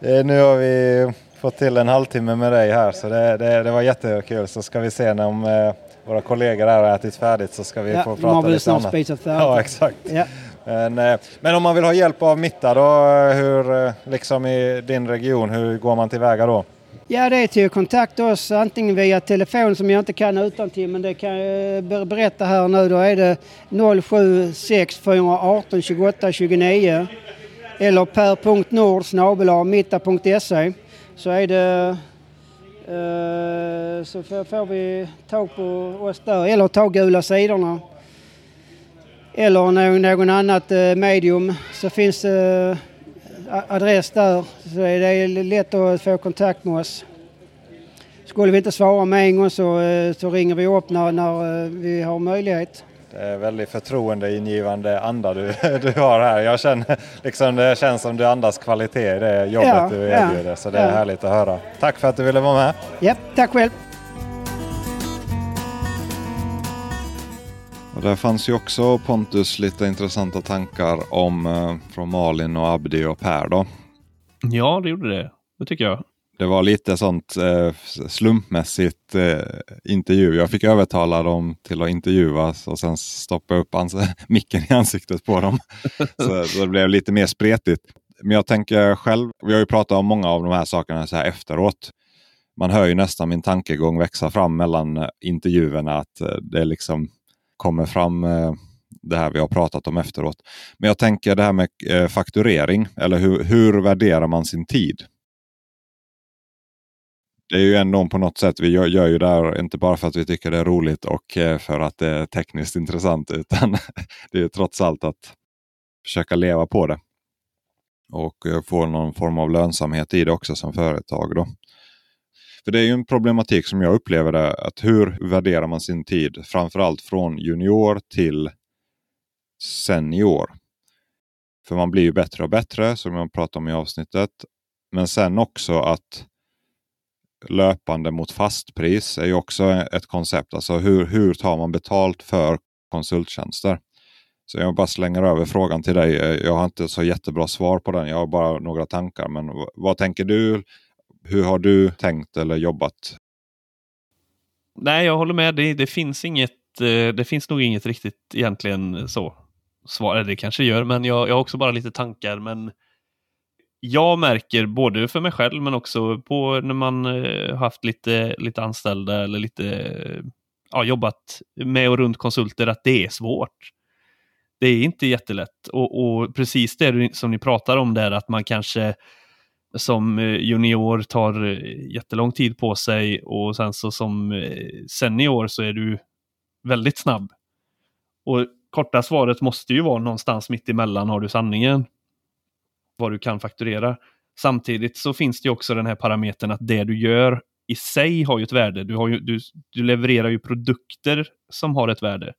Eh, nu har vi fått till en halvtimme med dig här så det, det, det var jättekul. Så ska vi se när om eh, våra kollegor här har ätit färdigt så ska vi ja, få prata lite annat. Ja, exakt. Ja. Men, men, om man vill ha hjälp av Mitta då, hur, liksom i din region, hur går man tillväga då? Ja, det är till att kontakta oss antingen via telefon som jag inte kan utan till men det kan jag eh, berätta här nu. Då är det 076 418 28 29 eller per.nord mitta.se så är det eh, så får vi tag på oss där eller ta gula sidorna. Eller någon, någon annat eh, medium. Så finns det adress där så är det lätt att få kontakt med oss. Skulle vi inte svara med en gång så, eh, så ringer vi upp när, när eh, vi har möjlighet. Det är väldigt förtroendeingivande anda du, <laughs> du har här. Jag känner, liksom, det känns som du andas kvalitet i det jobbet ja, du erbjuder. Ja, så det är ja. härligt att höra. Tack för att du ville vara med. Ja, tack själv. Och där fanns ju också Pontus lite intressanta tankar om eh, från Malin och Abdi och Per då. Ja, det gjorde det. Det tycker jag. Det var lite sånt eh, slumpmässigt eh, intervju. Jag fick övertala dem till att intervjuas och sen stoppa upp <laughs> micken i ansiktet på dem. <laughs> så, så, det blev lite mer spretigt. Men jag tänker själv, vi har ju pratat om många av de här sakerna så här efteråt. Man hör ju nästan min tankegång växa fram mellan eh, intervjuerna. Att eh, det liksom kommer fram eh, det här vi har pratat om efteråt. Men jag tänker det här med eh, fakturering, eller hur, hur värderar man sin tid? Det är ju ändå på något sätt, vi gör, gör ju det här inte bara för att vi tycker det är roligt och eh, för att det är tekniskt intressant, utan <laughs> det är trots allt att försöka leva på det. Och få någon form av lönsamhet i det också som företag. Då. För det är ju en problematik som jag upplever det, att hur värderar man sin tid? Framförallt från junior till senior. För man blir ju bättre och bättre som jag pratade om i avsnittet. Men sen också att löpande mot fastpris är ju också ett koncept. Alltså hur, hur tar man betalt för konsulttjänster? Så jag bara slänger över frågan till dig. Jag har inte så jättebra svar på den. Jag har bara några tankar. Men vad tänker du? Hur har du tänkt eller jobbat? Nej, jag håller med. Det, det finns inget. Eh, det finns nog inget riktigt egentligen så svar. Det kanske gör, men jag, jag har också bara lite tankar. Men jag märker både för mig själv men också på när man eh, haft lite, lite anställda eller lite ja, jobbat med och runt konsulter att det är svårt. Det är inte jättelätt och, och precis det som ni pratar om där att man kanske som eh, junior tar eh, jättelång tid på sig och sen så som eh, senior så är du väldigt snabb. Och korta svaret måste ju vara någonstans mitt emellan har du sanningen vad du kan fakturera. Samtidigt så finns det också den här parametern att det du gör i sig har ju ett värde. Du, har ju, du, du levererar ju produkter som har ett värde.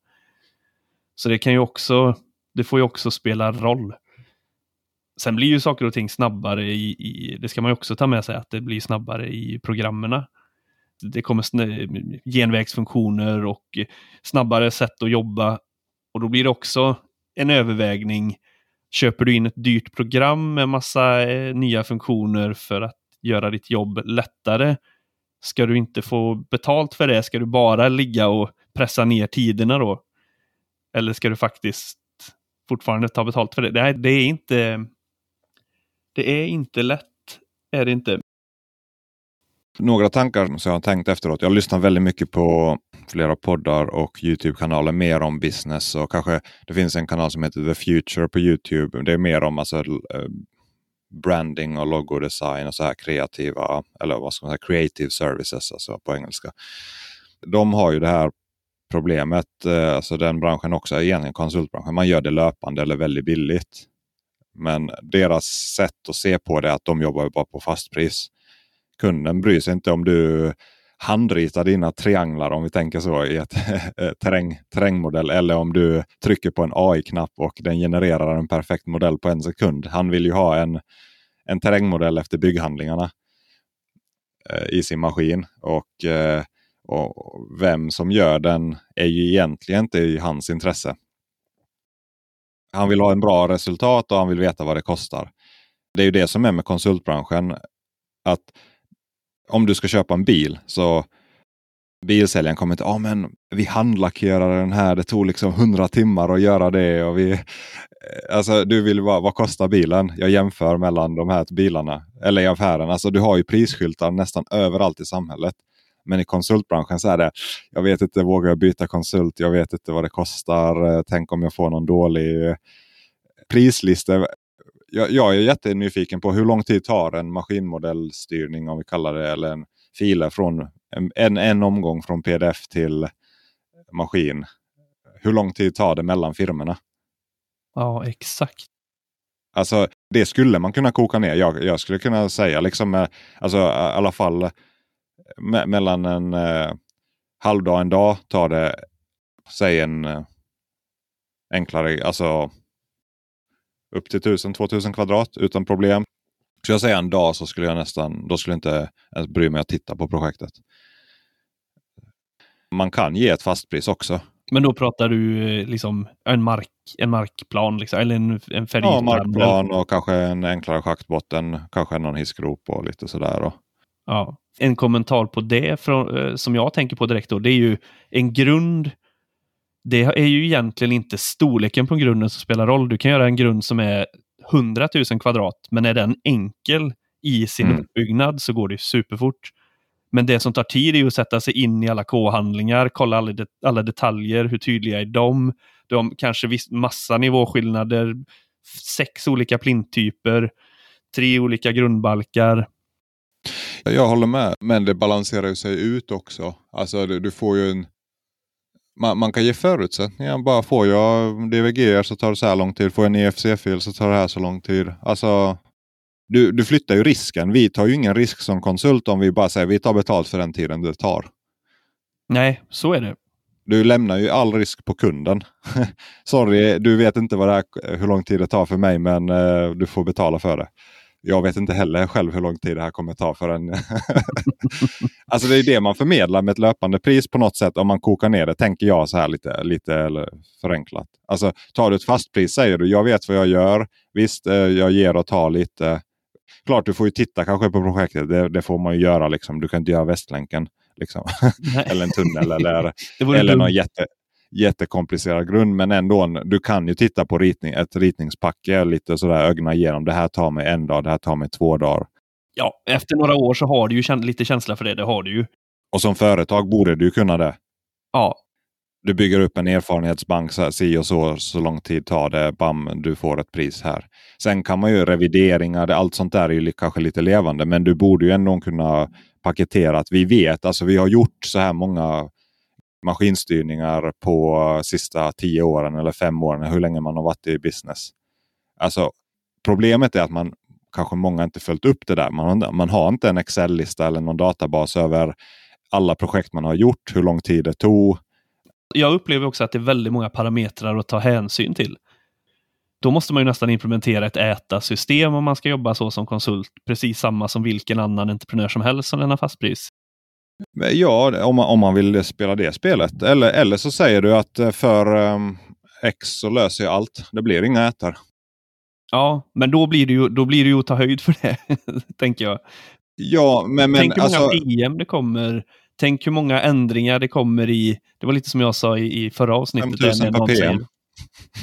Så det kan ju också, det får ju också spela roll. Sen blir ju saker och ting snabbare i, i det ska man ju också ta med sig, att det blir snabbare i programmen. Det kommer genvägsfunktioner och snabbare sätt att jobba. Och då blir det också en övervägning Köper du in ett dyrt program med massa eh, nya funktioner för att göra ditt jobb lättare, ska du inte få betalt för det? Ska du bara ligga och pressa ner tiderna då? Eller ska du faktiskt fortfarande ta betalt för det? Det, det är inte det är inte lätt, är det inte. Några tankar som jag har tänkt efteråt. Jag lyssnar väldigt mycket på flera poddar och Youtube-kanaler mer om business. Och kanske det finns en kanal som heter The Future på Youtube. Det är mer om alltså, eh, branding och logodesign och så här kreativa, eller vad ska man säga, creative services alltså på engelska. De har ju det här problemet, eh, alltså den branschen också, egentligen konsultbranschen. Man gör det löpande eller väldigt billigt. Men deras sätt att se på det är att de jobbar bara på fastpris. Kunden bryr sig inte om du handritar dina trianglar om vi tänker så i ett <laughs> eh, terräng, terrängmodell. Eller om du trycker på en AI-knapp och den genererar en perfekt modell på en sekund. Han vill ju ha en, en terrängmodell efter bygghandlingarna eh, i sin maskin. Och, eh, och vem som gör den är ju egentligen inte i hans intresse. Han vill ha en bra resultat och han vill veta vad det kostar. Det är ju det som är med konsultbranschen. att om du ska köpa en bil så bilsäljaren kommer inte, ja ah, men vi handlackerade den här, det tog liksom hundra timmar att göra det. Och vi, alltså du vill bara, vad kostar bilen? Jag jämför mellan de här bilarna, eller i affären. Alltså du har ju prisskyltar nästan överallt i samhället. Men i konsultbranschen så är det, jag vet inte, vågar jag byta konsult? Jag vet inte vad det kostar. Eh, tänk om jag får någon dålig eh, prislista jag, jag är jättenyfiken på hur lång tid tar en maskinmodellstyrning om vi kallar det eller en filer från en, en omgång från pdf till maskin. Hur lång tid tar det mellan firmorna? Ja, exakt. Alltså det skulle man kunna koka ner. Jag, jag skulle kunna säga liksom, alltså i alla fall me mellan en eh, halvdag och en dag tar det, säg en eh, enklare, alltså upp till 1000-2000 kvadrat utan problem. Så jag säger en dag så skulle jag nästan, då skulle jag inte ens bry mig att titta på projektet. Man kan ge ett fastpris också. Men då pratar du eh, liksom en, mark, en markplan, liksom, eller en, en färg? Ja, markplan och kanske en enklare schaktbotten, kanske någon hissgrop och lite sådär. Då. Ja. En kommentar på det från, eh, som jag tänker på direkt då, det är ju en grund det är ju egentligen inte storleken på grunden som spelar roll. Du kan göra en grund som är 100 000 kvadrat, men är den enkel i sin mm. uppbyggnad så går det superfort. Men det som tar tid är att sätta sig in i alla K-handlingar, kolla alla, det, alla detaljer, hur tydliga är de? De kanske viss, massa nivåskillnader, sex olika plinttyper, tre olika grundbalkar. Jag håller med, men det balanserar ju sig ut också. Alltså du, du får ju en man, man, kan ge förutsättningar. Bara får jag DVG så tar det så här lång tid. Får jag en EFC-fil så tar det här så lång tid. Alltså, du, du flyttar ju risken. Vi tar ju ingen risk som konsult om vi bara säger vi tar betalt för den tiden det tar. Nej, så är det. Du lämnar ju all risk på kunden. <laughs> Sorry, du vet inte vad här, hur lång tid det tar för mig men eh, du får betala för det. Jag vet inte heller själv hur lång tid det här kommer ta för en. <laughs> alltså det är det man förmedlar med ett löpande pris på något sätt om man kokar ner det. Tänker jag så här lite, lite förenklat. Alltså tar du ett fastpris säger du jag vet vad jag gör. Visst, eh, jag ger och tar lite. Klart du får ju titta kanske på projektet. Det, det får man ju göra. Liksom. Du kan inte göra Västlänken. Liksom. <laughs> eller en tunnel eller, eller någon jätte, jättekomplicerad grund. Men ändå, du kan ju titta på ritning, ett ritningspacke lite sådär ögna igenom. Det här tar mig en dag, det här tar mig två dagar. Ja, efter några år så har du ju lite känsla för det. Det har du ju. Och som företag borde du kunna det. Ja. Du bygger upp en erfarenhetsbank, så si och så, så lång tid tar det, bam, du får ett pris här. Sen kan man ju revideringar, allt sånt där är ju kanske lite levande, men du borde ju ändå kunna paketera att vi vet, alltså vi har gjort så här många maskinstyrningar på sista tio åren eller fem åren, hur länge man har varit i business. Alltså Problemet är att man kanske många inte följt upp det där. Man, man har inte en Excel-lista eller någon databas över alla projekt man har gjort, hur lång tid det tog. Jag upplever också att det är väldigt många parametrar att ta hänsyn till. Då måste man ju nästan implementera ett äta-system om man ska jobba så som konsult. Precis samma som vilken annan entreprenör som helst som lämnar fastpris. Ja, om man, om man vill spela det spelet. Eller, eller så säger du att eh, för um, X så löser jag allt. Det blir inga ätar. Ja, men då blir det ju, då blir det ju att ta höjd för det, <laughs> tänker jag. Ja, men... men Tänk hur många alltså... PM det kommer. Tänk hur många ändringar det kommer i... Det var lite som jag sa i, i förra avsnittet. 5000 per PM.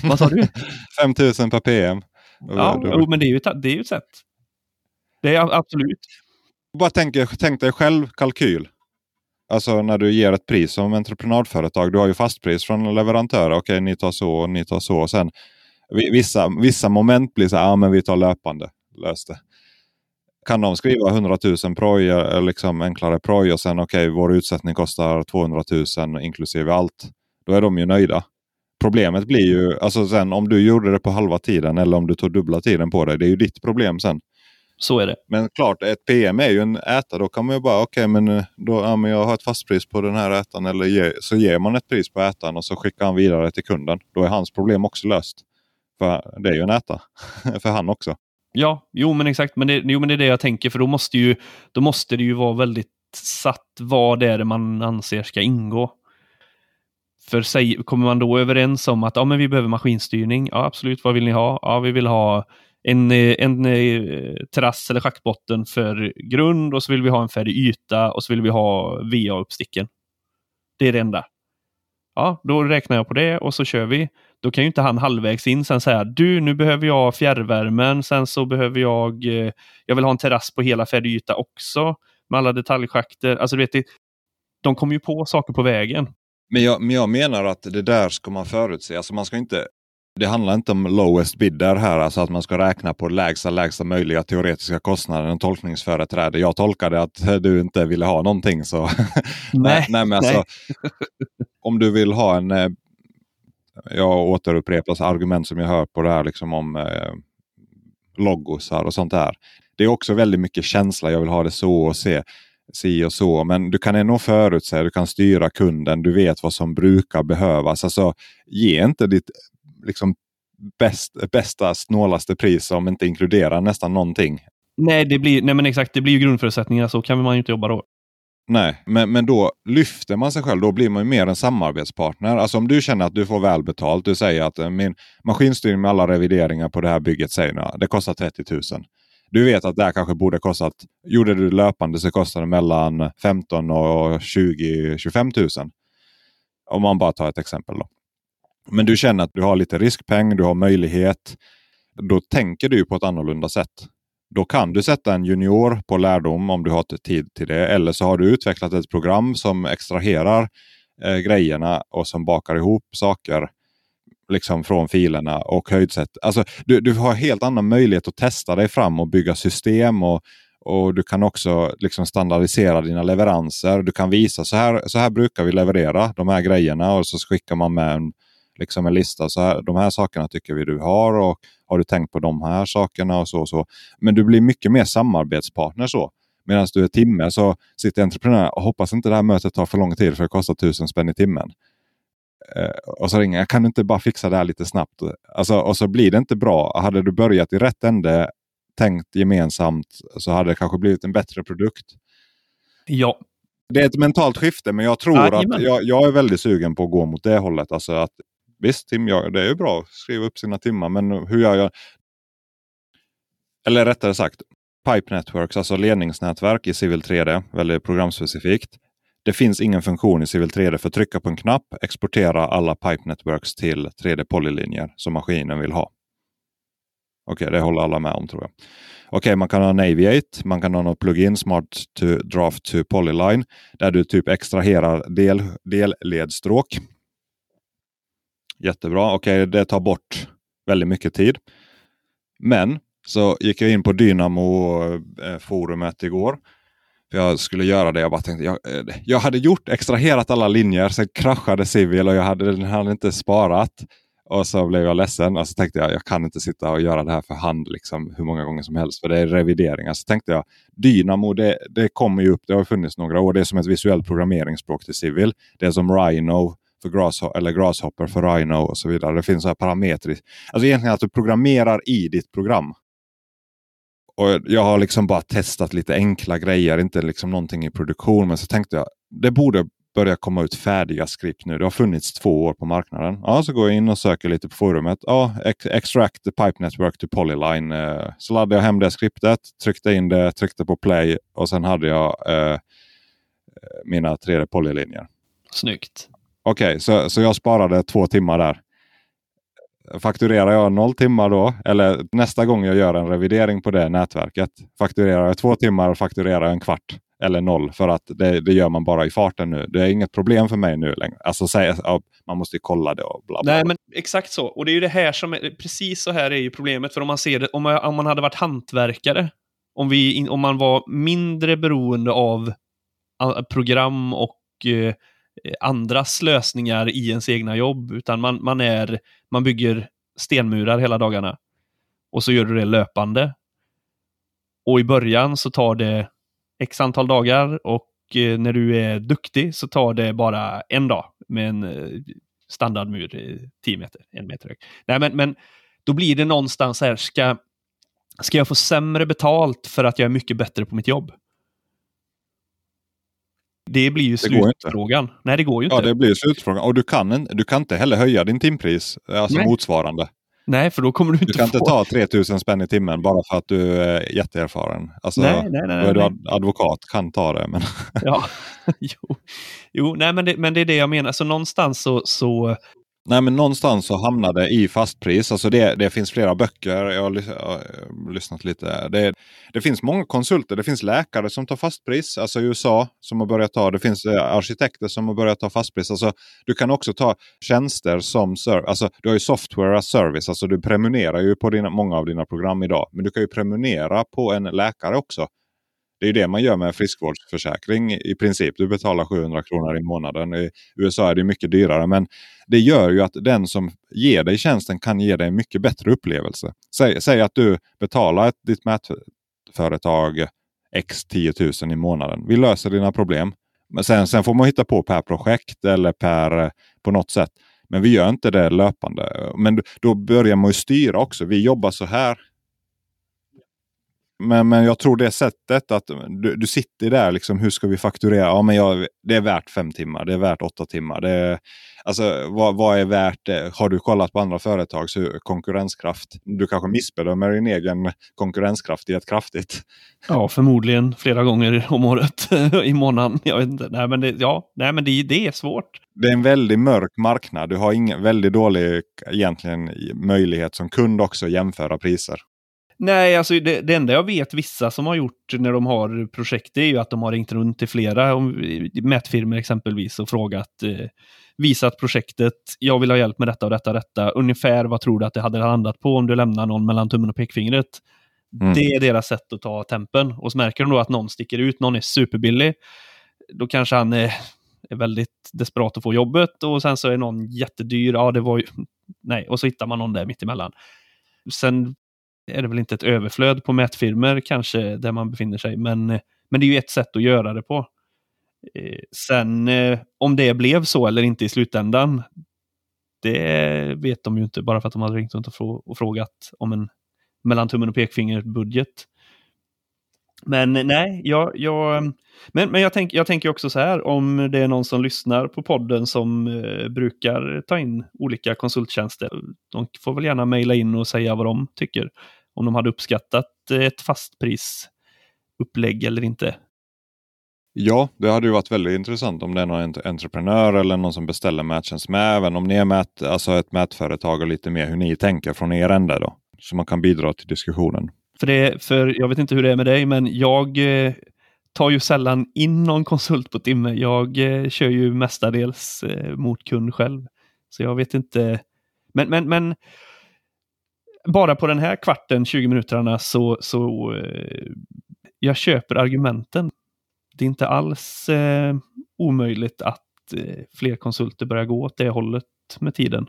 Vad sa du? <laughs> 5000 per PM. Ja, då... men det är, ju, det är ju ett sätt. Det är absolut. Bara tänk, tänk dig själv kalkyl. Alltså när du ger ett pris som entreprenadföretag. Du har ju fastpris från leverantörer. Okej, ni tar så och ni tar så. Och sen, vissa, vissa moment blir så här, ja men vi tar löpande. Lös det. Kan de skriva 100 000 proj, eh, liksom enklare proj och sen okej, okay, vår utsättning kostar 200 000 inklusive allt. Då är de ju nöjda. Problemet blir ju, alltså sen om du gjorde det på halva tiden eller om du tog dubbla tiden på dig. Det är ju ditt problem sen. Så är det. Men klart, ett PM är ju en äta. Då kan man ju bara, okej okay, men, eh, då, ja, men jag har ett fastpris på den här ätan. Eller ge, så ger man ett pris på ätan och så skickar han vidare till kunden. Då är hans problem också löst. För det är ju en äta <laughs> för han också. Ja, jo men exakt. Men det, jo, men det är det jag tänker. För då måste, ju, då måste det ju vara väldigt satt vad det är man anser ska ingå. För säg, kommer man då överens om att ja, men vi behöver maskinstyrning? Ja, absolut. Vad vill ni ha? Ja, vi vill ha en, eh, en eh, terrass eller schackbotten för grund och så vill vi ha en färdig yta och så vill vi ha VA-uppsticken. Det är det enda. Ja, då räknar jag på det och så kör vi. Då kan ju inte han halvvägs in sen säga du, nu behöver jag fjärrvärmen, sen så behöver jag, eh, jag vill ha en terrass på hela färdig yta också med alla detaljschakter. Alltså du vet, de kommer ju på saker på vägen. Men jag, men jag menar att det där ska man förutse. Alltså man ska inte det handlar inte om lowest bidder här, alltså att man ska räkna på lägsta, lägsta möjliga teoretiska kostnaden och tolkningsföreträde. Jag tolkade att du inte ville ha någonting. Så <laughs> nej, nej, men alltså, <laughs> om du vill ha en... Eh, jag återupprepar argument som jag hör på det här liksom om eh, logosar och sånt där. Det är också väldigt mycket känsla. Jag vill ha det så och se si och så. Men du kan ändå förutse, du kan styra kunden, du vet vad som brukar behövas. Alltså, ge inte ditt liksom bäst, bästa, snålaste pris som inte inkluderar nästan någonting. Nej, det blir, nej men exakt, det blir ju grundförutsättningar. Så kan man ju inte jobba då. Nej, men, men då lyfter man sig själv. Då blir man ju mer en samarbetspartner. Alltså om du känner att du får väl betalt. Du säger att eh, min maskinstyrning med alla revideringar på det här bygget säger nu, det kostar 30 000. Du vet att det här kanske borde kostat, gjorde du löpande så kostade det mellan 15 och 20 25 000. Om man bara tar ett exempel. då. Men du känner att du har lite riskpeng, du har möjlighet. Då tänker du på ett annorlunda sätt. Då kan du sätta en junior på lärdom om du har tid till det. Eller så har du utvecklat ett program som extraherar eh, grejerna och som bakar ihop saker liksom från filerna och höjdsätt. Alltså, du, du har helt annan möjlighet att testa dig fram och bygga system. och och Du kan också liksom standardisera dina leveranser. Du kan visa så här, så här brukar vi leverera de här grejerna och så skickar man med en liksom en lista. Så här, de här sakerna tycker vi du har och har du tänkt på de här sakerna och så. Och så. Men du blir mycket mer samarbetspartner så. Medan du är timme så sitter entreprenören och hoppas inte det här mötet tar för lång tid för det kostar tusen spänn i timmen. Eh, och så ringer jag, kan du inte bara fixa det här lite snabbt? Alltså, och så blir det inte bra. Hade du börjat i rätt ände, tänkt gemensamt, så hade det kanske blivit en bättre produkt. Ja. Det är ett mentalt skifte, men jag tror Ja, att jag, jag är väldigt sugen på att gå mot det hållet. Alltså att, visst, tim, ja, det är ju bra att skriva upp sina timmar, men hur gör jag? Eller rättare sagt, Pipe Networks, alltså ledningsnätverk i Civil 3D, väldigt programspecifikt. Det finns ingen funktion i Civil 3D för att trycka på en knapp, exportera alla Pipe Networks till 3D polylinjer som maskinen vill ha. Okej, det håller alla med om tror jag. Okej, man kan ha Naviate, man kan ha något plugin, Smart to Draft to Polyline, där du typ extraherar del, delledstråk. Jättebra. Okej, det tar bort väldigt mycket tid. Men så gick jag in på Dynamo-forumet igår. För Jag skulle göra det. Jag bara tänkte, jag, eh, jag hade gjort, extraherat alla linjer, sen kraschade Civil och jag hade, den hade inte sparat. Och så blev jag ledsen och så tänkte jag, jag kan inte sitta och göra det här för hand liksom, hur många gånger som helst. För det är revideringar. Så tänkte jag, Dynamo det, det kommer ju upp, det har funnits några år. Det är som ett visuellt programmeringsspråk till Civil. Det är som Rhino för Grasshopper, eller Grasshopper för Rhino och så vidare. Det finns så här parametrar. Alltså egentligen att du programmerar i ditt program. Och jag har liksom bara testat lite enkla grejer, inte liksom någonting i produktion. Men så tänkte jag, det borde börja komma ut färdiga skript nu. Det har funnits två år på marknaden. Ja, så går jag in och söker lite på forumet. Ja, extract the pipe network to polyline. Eh, så laddade jag hem det skriptet, tryckte in det, tryckte på play och sen hade jag eh, eh mina 3D polylinjer. Snyggt. Okej, så, så jag sparade två timmar där. Fakturerar jag noll timmar då, eller nästa gång jag gör en revidering på det nätverket, fakturerar jag två timmar och fakturerar jag en kvart eller noll för att det, det gör man bara i farten nu. Det är inget problem för mig nu längre. Alltså säga, ja, man måste kolla det och bla bla. Nej, men exakt så. Och det är ju det här som är, precis så här är ju problemet. För om man ser det, om man, om man hade varit hantverkare, om, vi, om man var mindre beroende av program och eh, Eh, andras lösningar i ens egna jobb, utan man, man, är, man bygger stenmurar hela dagarna. Och så gör du det löpande. Och i början så tar det x antal dagar och eh, när du är duktig så tar det bara en dag med en eh, standardmur 10 meter, en meter hög. Nej, men, men då blir det någonstans här, ska, ska jag få sämre betalt för att jag är mycket bättre på mitt jobb? Det blir ju Det slutfrågan. Nej, det går ju inte. Ja, det blir slutfrågan. Och du kan, du kan inte heller höja din timpris, alltså Nej. motsvarande. Nej, för då kommer du inte Du kan få... inte ta 3000 spänn i timmen bara för att du är jätteerfaren. Alltså, Nej, nej, nej, då är du advokat, kan ta det. Men Ja, <laughs> jo. jo nej, men det, men det är det jag menar. Så någonstans så, så Nej, men någonstans så hamnar det i fastpris. Alltså det, det finns flera böcker. Jag har, jag har eh, lyssnat lite. Det, det finns många konsulter. Det finns läkare som tar fastpris. Alltså i USA som har börjat ta. Det finns eh, arkitekter som har börjat ta fastpris. Alltså, du kan också ta tjänster som service. Alltså, du har ju software as service. Alltså, du prenumererar ju på dina, många av dina program idag. Men du kan ju prenumerera på en läkare också. Det är ju det man gör med friskvårdsförsäkring i princip. Du betalar 700 kronor i månaden. I USA är det mycket dyrare. Men det gör ju att den som ger dig tjänsten kan ge dig en mycket bättre upplevelse. Säg, säg att du betalar ett, ditt mätföretag x 10 000 i månaden. Vi löser dina problem. Men sen, sen får man hitta på per projekt eller per på något sätt. Men vi gör inte det löpande. Men då börjar man ju styra också. Vi jobbar så här. Men, men jag tror det sättet att du, du sitter där, liksom, hur ska vi fakturera? Ja, men jag, det är värt fem timmar, det är värt åtta timmar. Det är, alltså, vad, vad är värt det? Har du kollat på andra företags hur- konkurrenskraft? Du kanske missbedömer din egen konkurrenskraft i ett kraftigt. Ja, förmodligen flera gånger om året <laughs> i månaden. Jag vet inte. Nej, men det, ja, nej, men det, det är svårt. Det är en väldigt mörk marknad. Du har ingen väldigt dålig egentligen möjlighet som kund också att jämföra priser. Nej, alltså det, det enda jag vet vissa som har gjort när de har projekt är ju att de har ringt runt till flera om, mätfirmor exempelvis och frågat, eh, visat projektet, jag vill ha hjälp med detta och detta och detta. Ungefär vad tror du att det hade landat på om du lämnar någon mellan tummen och pekfingret? Mm. Det är deras sätt att ta tempen. Och så märker de då att någon sticker ut, någon är superbillig. Då kanske han är, är väldigt desperat att få jobbet och sen så är någon jättedyr. Ja, det var ju... Nej, och så hittar man någon där mittemellan. Sen är det väl inte ett överflöd på mätfirmor kanske där man befinner sig, men, men det är ju ett sätt att göra det på. Eh, sen eh, om det blev så eller inte i slutändan, Det vet de ju inte bara för att de hade ringt runt och, frågat om en mellan tummen och pekfingret-budget. Men nej, jag, jag, men, men jag, tänk, jag tänker också så här, om det är någon som lyssnar på podden som eh, brukar ta in olika konsulttjänster, de får väl gärna mejla in och säga vad de tycker. Om de hade uppskattat ett fastprisupplägg eller inte. Ja, det hade ju varit väldigt intressant om det är någon entreprenör eller någon som beställer mättjänst med. Även om ni är mät, alltså ett mätföretag och lite mer hur ni tänker från er ända då. Så man kan bidra till diskussionen. För, det, för jag vet inte hur det är med dig, men jag eh, tar ju sällan in någon konsult på timme. Jag eh, kör ju mestadels eh, mot kund själv. Så jag vet inte. Men, men, men bara på den här kvarten, 20 minuterna, så, så eh, jag köper argumenten. Det är inte alls eh, omöjligt att eh, fler konsulter börjar gå åt det hållet med tiden.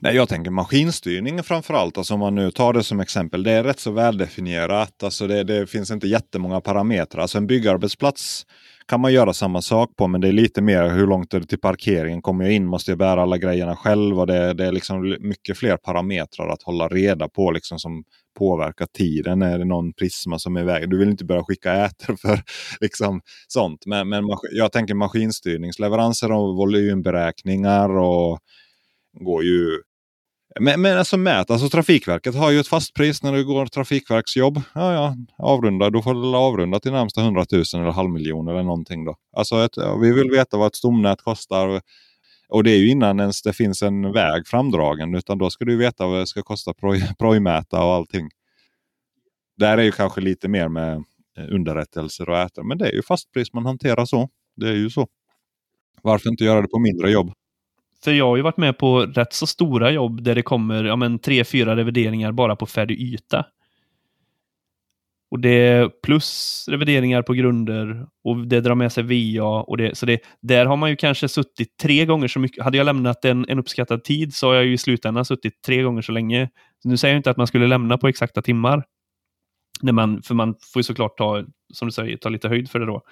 Nej, jag tänker maskinstyrning framför allt. Alltså om man nu tar det som exempel. Det är rätt så väldefinierat. Alltså det, det finns inte jättemånga parametrar. Alltså en byggarbetsplats kan man göra samma sak på. Men det är lite mer hur långt är det till parkeringen? Kommer jag in? Måste jag bära alla grejerna själv? Och det, det är liksom mycket fler parametrar att hålla reda på liksom som påverkar tiden. Är det någon prisma som är i vägen? Du vill inte börja skicka äter för <laughs> liksom sånt. Men, men jag tänker maskinstyrningsleveranser och volymberäkningar och går ju men, men alltså mät, alltså Trafikverket har ju ett fast pris när du går trafikverksjobb. Ja, ja, avrunda, då får du avrunda till närmsta 100 000 eller halvmiljon eller någonting. Då. Alltså ett, vi vill veta vad ett stomnät kostar. Och det är ju innan ens det finns en väg framdragen. Utan då ska du veta vad det ska kosta projmäta och allting. Där är ju kanske lite mer med eh, underrättelser och äta. Men det är ju fastpris man hanterar så. Det är ju så. Varför inte göra det på mindre jobb? För jag har ju varit med på rätt så stora jobb där det kommer ja, men, tre, fyra revideringar bara på färdig yta. Och det är plus revideringar på grunder och det drar med sig VA. Och det, så det, där har man ju kanske suttit tre gånger så mycket. Hade jag lämnat en, en uppskattad tid så har jag ju i slutändan suttit tre gånger så länge. Nu säger jag inte att man skulle lämna på exakta timmar. När man, för man får ju såklart ta, som du säger, ta lite höjd för det då.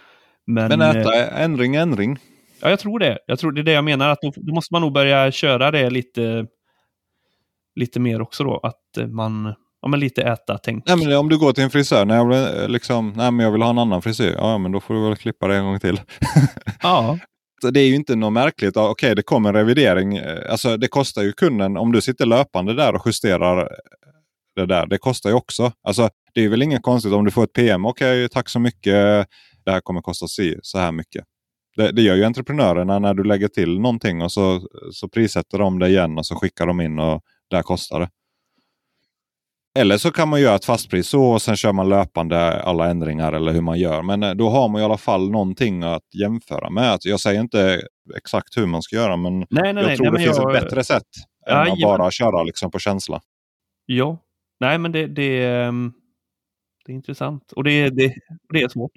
Men, Men äta eh, ändring, ändring. Ja, jag tror det. Jag tror det är det jag menar. att Då, då måste man nog börja köra det lite, lite mer också då. Att man ja, men lite äta tänk. Nej, men om du går till en frisör. När jag vill, liksom, nej, men jag vill ha en annan frisyr. Ja, men då får du väl klippa det en gång till. <laughs> ja. Det är ju inte något märkligt. Okej, okay, det kommer en revidering. Alltså, det kostar ju kunden. Om du sitter löpande där och justerar det där. Det kostar ju också. Alltså, det är väl inget konstigt om du får ett PM. Okej, okay, tack så mycket. Det här kommer kosta så här mycket. Det, det, gör ju entreprenörerna när du lägger till någonting och så, så prissätter de det igen och så skickar de in och där kostar det. Eller så kan man göra ett fastpris och sen kör man löpande alla ändringar eller hur man gör. Men eh, då har man i alla fall någonting att jämföra med. Jag säger inte exakt hur man ska göra men nej, nej, jag nej, tror det finns jag... ett bättre sätt ja, än att ja, bara köra liksom på känsla. Ja, nej men det, det, ehm, det är intressant och det, det, det är svårt.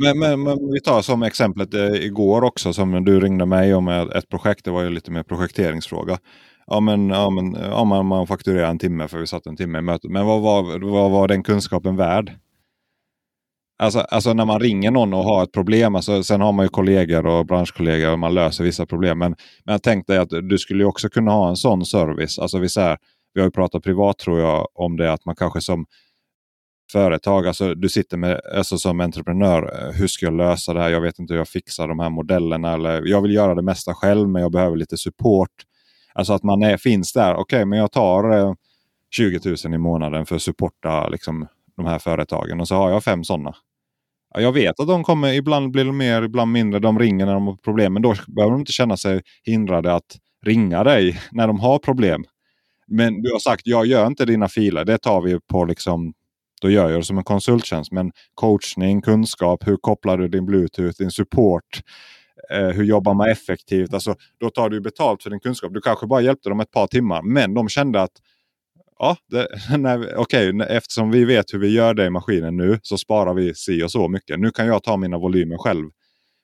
Men, men, men, vi tar som exemplet eh, igår också som du ringde mig om ett projekt. Det var ju lite mer projekteringsfråga. Ja men, ja, men ja, man, man fakturerar en timme för vi satt en timme i mötet. Men vad var, vad var den kunskapen värd? Alltså, alltså när man ringer någon och har ett problem. Alltså, sen har man ju kollegor och branschkollegor och man löser vissa problem. Men, men jag tänkte att du skulle också kunna ha en sån service. Alltså vi, så här, vi har ju pratat privat tror jag om det att man kanske som företag. Alltså, du sitter med, alltså, som entreprenör. Eh, hur ska jag lösa det här? Jag vet inte hur jag fixar de här modellerna. Eller, jag vill göra det mesta själv men jag behöver lite support. Alltså att man är, finns där. Okej, okay, men jag tar eh, 20 000 i månaden för att supporta liksom, de här företagen. Och så har jag fem sådana. Jag vet att de kommer, ibland blir de mer, ibland mindre. De ringer när de har problem. Men då behöver de inte känna sig hindrade att ringa dig när de har problem. Men du har sagt, jag gör inte dina filer. Det tar vi på liksom då gör jag det som en konsulttjänst. Men coachning, kunskap, hur kopplar du din bluetooth, din support. Eh, hur jobbar man effektivt? Alltså, då tar du betalt för din kunskap. Du kanske bara hjälpte dem ett par timmar. Men de kände att ja, <laughs> okej, eftersom vi vet hur vi gör det i maskinen nu så sparar vi si och så mycket. Nu kan jag ta mina volymer själv.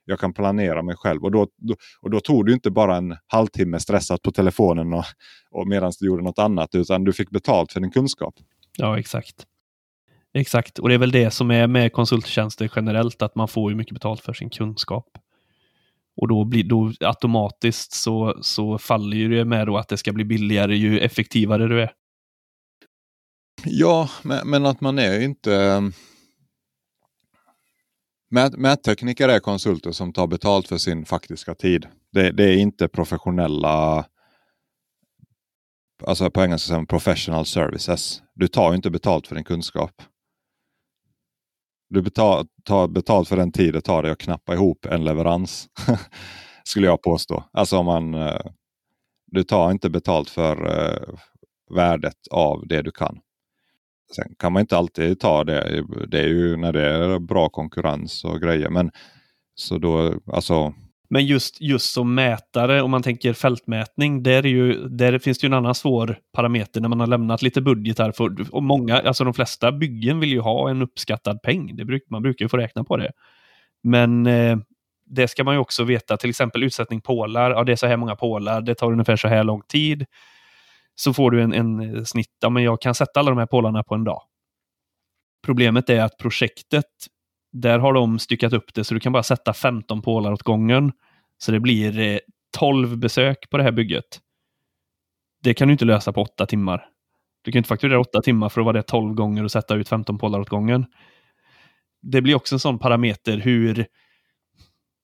Jag kan planera mig själv. Och då, då och då tog du inte bara en halvtimme stressat på telefonen och, och medan du gjorde något annat. Utan du fick betalt för din kunskap. Ja, exakt. Exakt, och det är väl det som är med konsulttjänster generellt, att man får ju mycket betalt för sin kunskap. Och då blir då automatiskt så, så faller ju det med då att det ska bli billigare ju effektivare du är. Ja, men, men att man är inte... Ehm, mät, mättekniker är konsulter som tar betalt för sin faktiska tid. Det, det är inte professionella, alltså på engelska säger man professional services. Du tar inte betalt för din kunskap. Du betal, tar betalt för den tid det tar dig att knappa ihop en leverans. <laughs> skulle jag påstå. Alltså om man, eh, du tar inte betalt för eh, värdet av det du kan. Sen kan man inte alltid ta det. Det är ju när det är bra konkurrens och grejer. Men så då, alltså. Men just, just som mätare, om man tänker fältmätning, där, är ju, där finns det ju en annan svår parameter när man har lämnat lite budgetar. För, och många, alltså de flesta byggen vill ju ha en uppskattad peng. Det bruk, man brukar ju få räkna på det. Men eh, det ska man ju också veta, till exempel utsättning pålar. Ja, det är så här många pålar, det tar ungefär så här lång tid så får du en, en eh, snitt, ja men jag kan sätta alla de här pålarna på en dag. Problemet är att projektet, där har de styckat upp det så du kan bara sätta 15 pålar åt gången. Så det blir eh, 12 besök på det här bygget. Det kan du inte lösa på 8 timmar. Du kan inte fakturera 8 timmar för att vara det 12 gånger och sätta ut 15 pålar åt gången. Det blir också en sån parameter hur...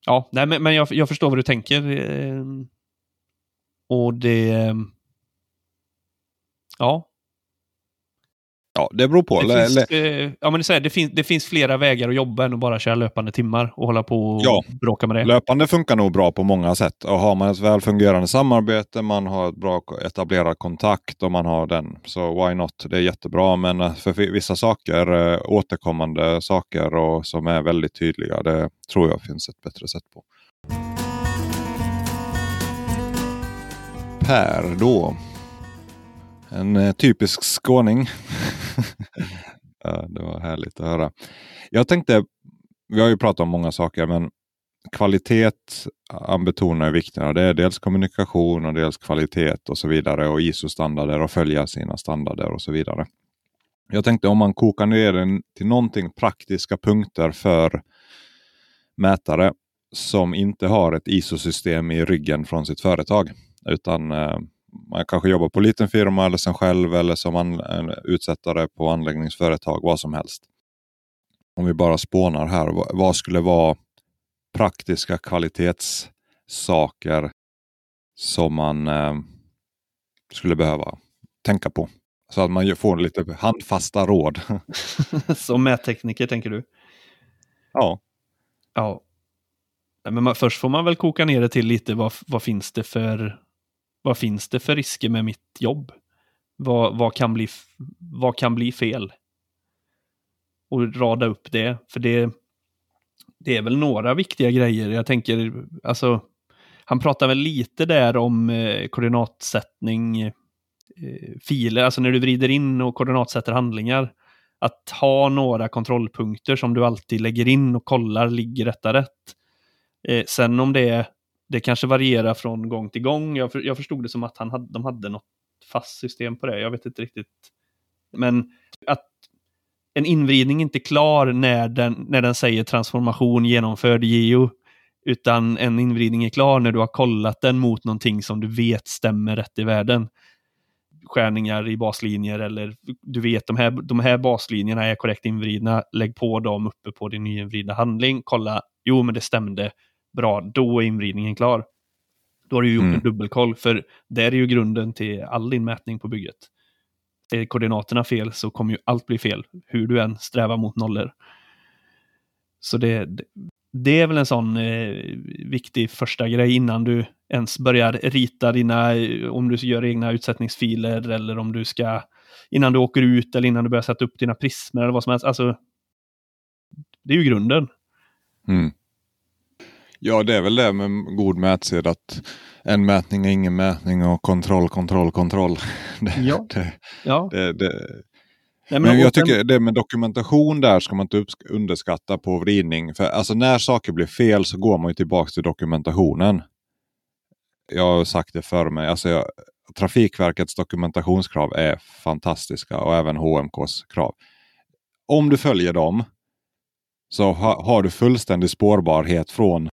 Ja, nej, men, men jag, jag förstår vad du tänker. Eh, och det Ja. Ja, det beror på. Det, finns, eh, ja, men det, är, det, finns, det finns flera vägar att jobba än att bara köra löpande timmar och hålla på och ja. bråka med det. Löpande funkar nog bra på många sätt. Och har man ett väl fungerande samarbete, man har ett bra etablerad kontakt och man har den, så why not? Det är jättebra. Men eh, för vissa saker, eh, återkommande saker och som är väldigt tydliga, det tror jag finns ett bättre sätt på. Per då. En eh, typisk skåning. <laughs> ja, det var härligt att höra. Jag tänkte, vi har ju pratat om många saker, men kvalitet han betonar vikten av Det är dels kommunikation och dels kvalitet och så vidare och ISO-standarder och följa sina standarder och så vidare. Jag tänkte om man kokar ner den till någonting praktiska punkter för mätare som inte har ett ISO-system i ryggen från sitt företag. Utan eh, man kanske jobbar på liten firma eller som själv eller som an, utsättare på anläggningsföretag, vad som helst. Om vi bara spånar här, vad, vad skulle vara praktiska kvalitetssaker som man eh, skulle behöva tänka på? Så att man får lite handfasta råd. <laughs> som mättekniker tänker du? Ja. Ja. Men man, först får man väl koka ner det till lite vad, vad finns det för vad finns det för risker med mitt jobb? Vad, vad, kan, bli, vad kan bli fel? Och rada upp det, för det, det är väl några viktiga grejer. Jag tänker, alltså, han pratar väl lite där om eh, koordinatsättning, eh, filer, alltså när du vrider in och koordinatsätter handlingar. Att ha några kontrollpunkter som du alltid lägger in och kollar, ligger detta rätt? Eh, sen om det är det kanske varierar från gång till gång. Jag, för, jag förstod det som att han hade, de hade något fast system på det. Jag vet inte riktigt. Men att en invridning inte är klar när den, när den säger transformation genomförd i Geo. Utan en invridning är klar när du har kollat den mot någonting som du vet stämmer rätt i världen. Skärningar i baslinjer eller du vet de här, de här baslinjerna är korrekt invridna. Lägg på dem uppe på din nyinvridna handling. Kolla, jo men det stämde bra, då är invridningen klar. Då har du gjort mm. en dubbelkoll, för det är ju grunden till all din mätning på bygget. Är koordinaterna fel så kommer ju allt bli fel, hur du än strävar mot nollor. Så det, det är väl en sån eh, viktig första grej innan du ens börjar rita dina, om du gör egna utsättningsfiler eller om du ska, innan du åker ut eller innan du börjar sätta upp dina prismer eller vad som helst. Alltså, det är ju grunden. Mm. Ja, det är väl det med god mätsed att en mätning är ingen mätning och kontroll, kontroll, kontroll. <laughs> Det, ja. Det, ja. Det. Nej, men, men jag tycker det med dokumentation där ska man inte underskatta på vridning. För alltså när saker blir fel så går man ju tillbaka till dokumentationen. Jag har sagt det för mig. Alltså jag, Trafikverkets dokumentationskrav är fantastiska och även HMKs krav. Om du följer dem så ha, har du fullständig spårbarhet från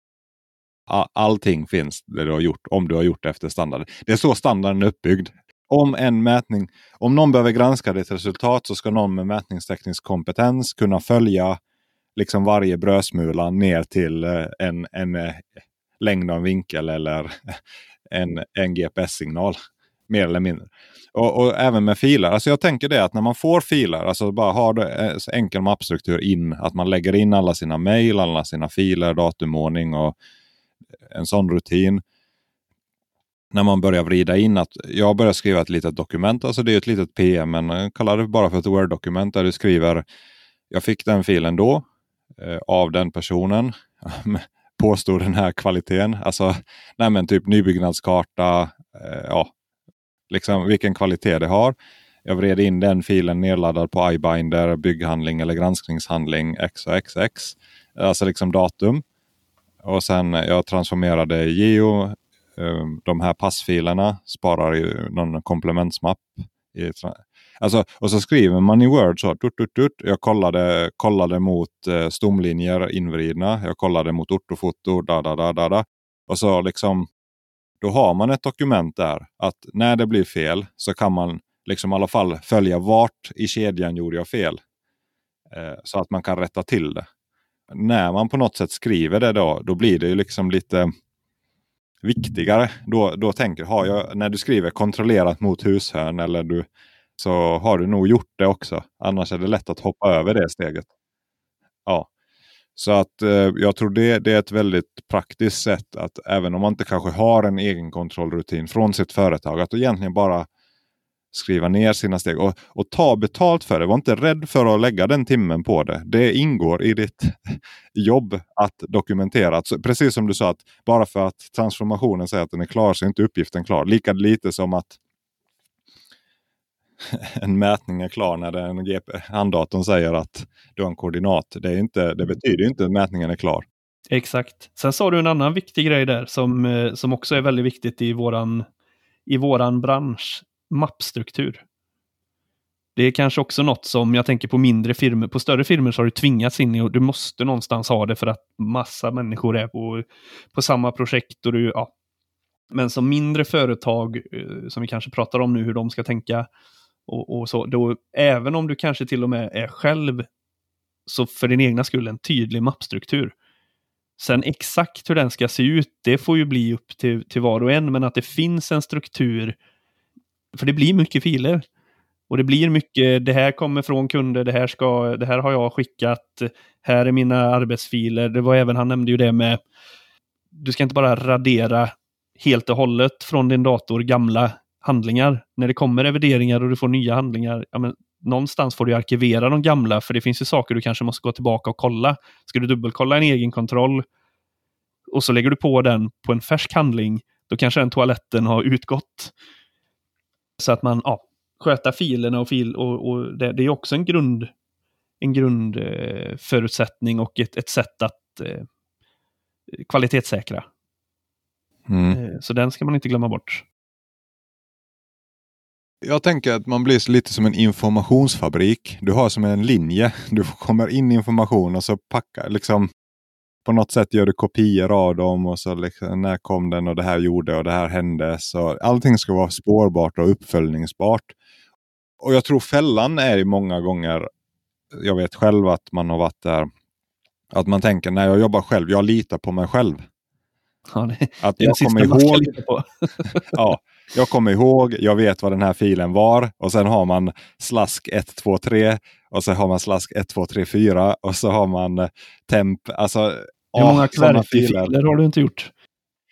allting finns det du har gjort om du har gjort det efter standarden. Det är så standarden är uppbyggd. Om en mätning, om någon behöver granska ditt resultat så ska någon med mätningsteknisk kompetens kunna följa liksom varje brödsmula ner till eh, en, en eh, längd av vinkel eller <laughs> en, en GPS-signal. Mer eller mindre. Och, och, även med filer. Alltså jag tänker det att när man får filer, alltså bara har det eh, enkel mappstruktur in, att man lägger in alla sina mejl, alla sina filer, datumordning och en sån rutin. När man börjar vrida in att jag börjar skriva ett litet dokument, alltså det är ett litet PM, men eh, kalla det bara för ett Word-dokument där du skriver jag fick den filen då eh, av den personen. <laughs> Påstår den här kvaliteten. Alltså nej men typ nybyggnadskarta, eh, ja, liksom vilken kvalitet det har. Jag vred in den filen nedladdad på iBinder, bygghandling eller granskningshandling XXX. Alltså liksom datum. Och sen eh, jag transformerade geo, ehm, de här passfilerna, sparar ju någon komplementsmapp. Alltså, och så skriver man i Word så. Tut, tut, tut. Jag kollade, kollade mot eh, stomlinjer invridna. Jag kollade mot ortofoto. Da, da, da, da, da. Och så liksom då har man ett dokument där att när det blir fel så kan man liksom i alla fall följa vart i kedjan gjorde jag fel. Eh, så att man kan rätta till det. När man på något sätt skriver det då, då blir det ju liksom lite viktigare. Då, då tänker har jag, när du skriver kontrollerat mot hushörn eller du, så har du nog gjort det också. Annars är det lätt att hoppa över det steget. Ja. Så att eh, jag tror det, det, är ett väldigt praktiskt sätt att även om man inte kanske har en egen kontrollrutin från sitt företag att egentligen bara skriva ner sina steg och, och, ta betalt för det. Var inte rädd för att lägga den timmen på det. Det ingår i ditt <laughs> jobb att dokumentera. Så precis som du sa, att bara för att transformationen säger att den är klar så är inte uppgiften klar. Lika lite som att <laughs> en mätning är klar när den GP, handdatorn säger att du har en koordinat. Det, är inte, det betyder inte att mätningen är klar. Exakt. Sen sa du en annan viktig grej där som, eh, som också är väldigt viktigt i våran, i våran bransch. Mappstruktur. Det är kanske också något som jag tänker på mindre firmor. På större firmor så har du tvingats in i och du måste någonstans ha det för att massa människor är på, på samma projekt. Och du, ja. Men som mindre företag, eh, som vi kanske pratar om nu, hur de ska tänka, och, och, så. Då, även om du kanske till och med är själv, så för din egna skull en tydlig mappstruktur. Sen exakt hur den ska se ut, det får ju bli upp till, till var och en, men att det finns en struktur. För det blir mycket filer. Och det blir mycket, det här kommer från kunder, det här, ska, det här har jag skickat, här är mina arbetsfiler. Det var även, han nämnde ju det med, du ska inte bara radera helt och hållet från din dator gamla handlingar. När det kommer revideringar och du får nya handlingar, ja, men någonstans får du arkivera de gamla, för det finns ju saker du kanske måste gå tillbaka och kolla. Ska du dubbelkolla en egen kontroll och så lägger du på den på en färsk handling, då kanske den toaletten har utgått. Så att man ja, sköter filerna och, fil, och, och det, det, är också en grund en grundförutsättning och ett, ett sätt att eh, kvalitetssäkra. Mm. Eh, så den ska man inte glömma bort jag tänker att man blir lite som en informationsfabrik. Du har som en linje. Du kommer in information och så packar liksom på något sätt gör du kopior av dem och så liksom, när kom den och det här gjorde och det här hände. Så allting ska vara spårbart och uppföljningsbart. Och jag tror fällan är många gånger, jag vet själv att man har varit där, att man tänker när jag jobbar själv, jag litar på mig själv. Ja, det, att jag kommer ihåg, <laughs> ja, jag kommer ihåg, jag vet vad den här filen var och sen har man slask 1, 2, 3 och så har man slask 1, 2, 3, 4 och så har man eh, temp. Alltså, Hur många filer har du inte gjort?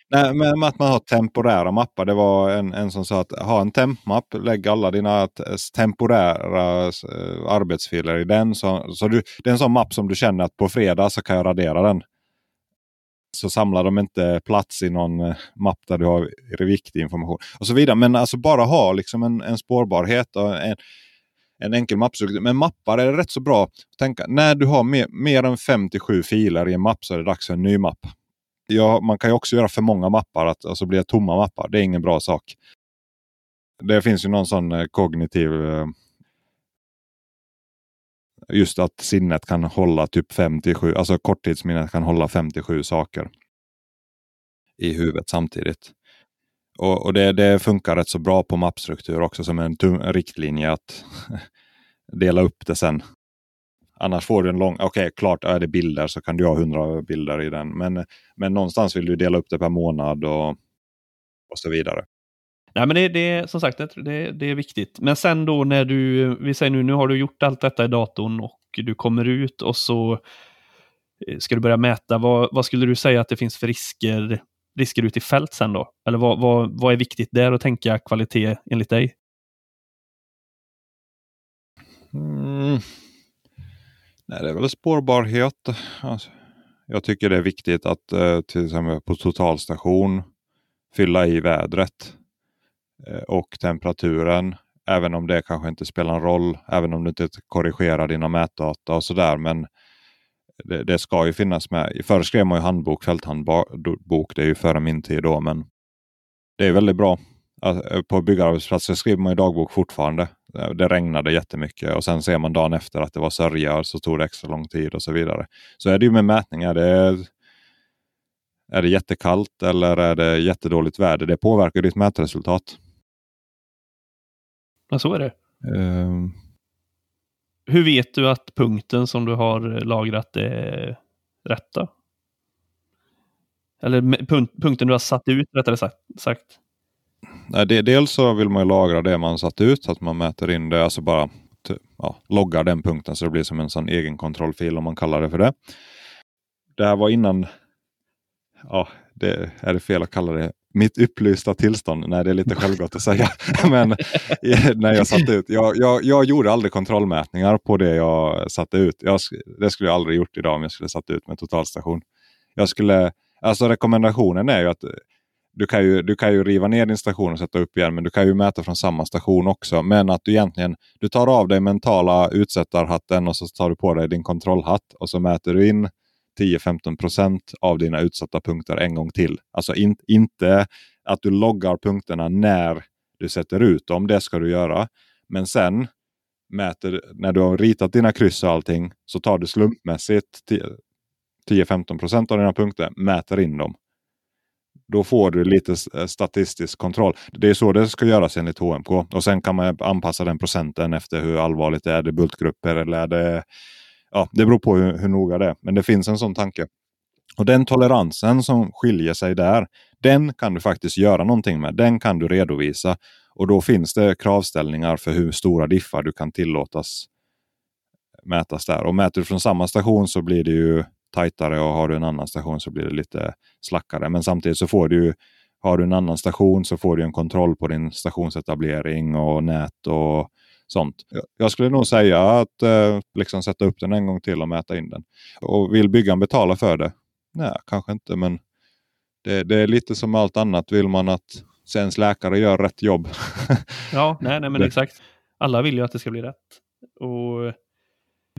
Nej, men att man har temporära mappar. Det var en, en som sa att ha en tempmapp, lägg alla dina temporära uh, arbetsfiler i den. Så, så du, det är en sån mapp som du känner att på fredag så kan jag radera den så samlar de inte plats i någon eh, mapp där du har viktig information. och så vidare. Men alltså bara ha liksom en, en spårbarhet och en, en enkel mappstruktur. Men mappar är rätt så bra. Tänka, när du har mer, mer än 57 filer i en mapp så är det dags för en ny mapp. Ja, man kan ju också göra för många mappar, att, alltså blir det tomma mappar. Det är ingen bra sak. Det finns ju någon sån eh, kognitiv eh, just att sinnet kan hålla typ 57, alltså korttidsminnet kan hålla 57 saker. i huvudet samtidigt. Och, och det, det, funkar rätt så bra på mappstruktur också som en, en riktlinje att <laughs> dela upp det sen. Annars får du en lång, okej okay, klart är det bilder så kan du ha hundra bilder i den. Men, men någonstans vill du dela upp det per månad och, och så vidare. Nej, men det, det som sagt, det, det är viktigt. Men sen då när du, vi säger nu, nu har du gjort allt detta i datorn och du kommer ut och så eh, ska du börja mäta. Vad, vad skulle du säga att det finns för risker, risker ute i fält sen då? Eller vad, vad, vad är viktigt där att tänka kvalitet enligt dig? Mm. Nej, det är väl spårbarhet. Alltså, jag tycker det är viktigt att eh, till exempel på totalstation fylla i vädret eh, och temperaturen. Även om det kanske inte spelar någon roll, även om du inte korrigerar dina mätdata och sådär. Men det, det, ska ju finnas med. Förr skrev man ju handbok, fälthandbok. Det är ju före min tid då, men det är väldigt bra. Eh, på byggarbetsplatser skriver man ju dagbok fortfarande. Eh, det regnade jättemycket och sen ser man dagen efter att det var sörja så tog det extra lång tid och så vidare. Så är det ju med mätningar. Det är, är det jättekallt eller är det jättedåligt väder? Det påverkar ditt mätresultat. Ja, så är det. Um... Hur vet du att punkten som du har lagrat är rätta? Eller punkten du har satt ut rättare sagt? Nej, det, dels så vill man lagra det man satt ut, så att man mäter in det, alltså bara ja, loggar den punkten så det blir som en sån egen kontrollfil om man kallar det för det. Det här var innan, ja, det är det fel att kalla det mitt upplysta tillstånd. Nej, det är lite självgott att säga. <laughs> Men eh, när jag satte ut, jag, jag, jag, gjorde aldrig kontrollmätningar på det jag satte ut. Jag, det skulle jag aldrig gjort idag om jag skulle satt ut med totalstation. Jag skulle, alltså rekommendationen är ju att eh, du kan, ju, du kan ju riva ner din station och sätta upp igen, men du kan ju mäta från samma station också. Men att du egentligen du tar av dig mentala utsättarhatten och så tar du på dig din kontrollhatt och så mäter du in 10-15 procent av dina utsatta punkter en gång till. Alltså in, inte att du loggar punkterna när du sätter ut dem. Det ska du göra. Men sen mäter, när du har ritat dina kryss och allting så tar du slumpmässigt 10-15 procent av dina punkter, mäter in dem. Då får du lite eh, statistisk kontroll. Det är så det ska göras enligt HMK. Och sen kan man anpassa den procenten efter hur allvarligt det är. Är det bultgrupper eller är det... Ja, det beror på hur, hur noga det är. Men det finns en sån tanke. Och den toleransen som skiljer sig där, den kan du faktiskt göra någonting med. Den kan du redovisa. Och då finns det kravställningar för hur stora diffar du kan tillåtas mätas där. Och mäter du från samma station så blir det ju tajtare och har du en annan station så blir det lite slackare. Men samtidigt så får du har du en annan station så får du en kontroll på din stationsetablering och nät och sånt. Jag skulle nog säga att eh, liksom sätta upp den en gång till och mäta in den. Och vill byggaren betala för det? Nej, kanske inte, men det, det är lite som allt annat. Vill man att ens läkare gör rätt jobb? <laughs> ja, nej, nej men exakt. Alla vill ju att det ska bli rätt. Och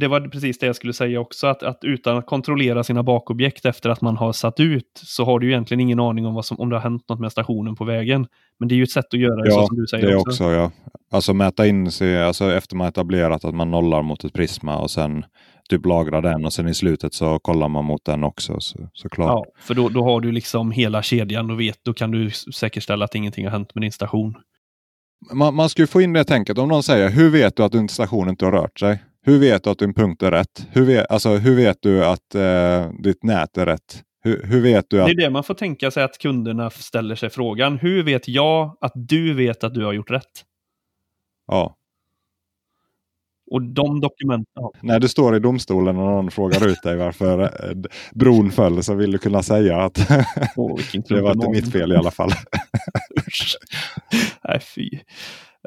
det var precis det jag skulle säga också, att, att utan att kontrollera sina bakobjekt efter att man har satt ut så har du egentligen ingen aning om vad som, om det har hänt något med stationen på vägen. Men det är ju ett sätt att göra det ja, så som du säger det också. också ja. Alltså mäta in sig, alltså efter man etablerat att man nollar mot ett prisma och sen typ lagra den och sen i slutet så kollar man mot den också så, såklart. Ja, för då, då har du liksom hela kedjan och vet, då kan du säkerställa att ingenting har hänt med din station. Man, man ska ju få in det tänket om någon säger, hur vet du att din station inte har rört sig? Hur vet du att din punkt är rätt? Hur vet, alltså, hur vet du att eh, ditt nät är rätt? Hur, hur, vet du att... Det är det man får tänka sig att kunderna ställer sig frågan. Hur vet jag att du vet att du har gjort rätt? Ja. Och de dokumenten... När du står i domstolen och någon frågar ut dig varför eh, bron föll så vill du kunna säga att oh, <laughs> det var inte mitt fel i alla fall. <laughs> Nej, fy.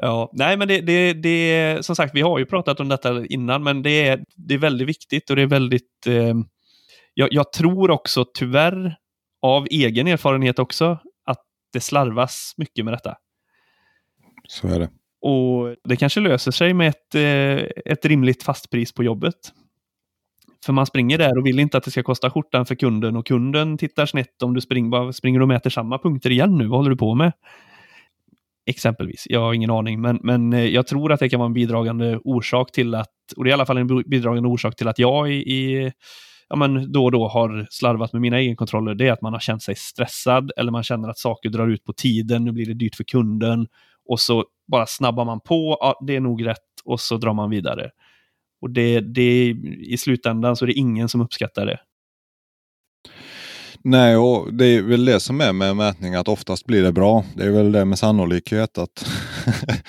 Ja, nej men det, det, det, som sagt, vi har ju pratat om detta innan, men det är, det är väldigt viktigt och det är väldigt, eh, jag, jag, tror också tyvärr, av egen erfarenhet också, att det slarvas mycket med detta. Så är det. Och det kanske löser sig med ett, eh, ett rimligt fastpris på jobbet. För man springer där och vill inte att det ska kosta skjortan för kunden och kunden tittar snett om du springer, springer och mäter samma punkter igen nu. Vad håller du på med? Exempelvis. Jag har ingen aning, men, men eh, jag tror att det kan vara en bidragande orsak till att, och det är i alla fall en bidragande orsak till att jag i, i ja, men då och då har slarvat med mina egenkontroller, det är att man har känt sig stressad eller man känner att saker drar ut på tiden, nu blir det dyrt för kunden och så bara snabbar man på, ja, det är nog rätt och så drar man vidare. Och det, det, i slutändan så är det ingen som uppskattar det. Nej, och det är väl det som är med mätning att oftast blir det bra. Det är väl det med sannolikhet att,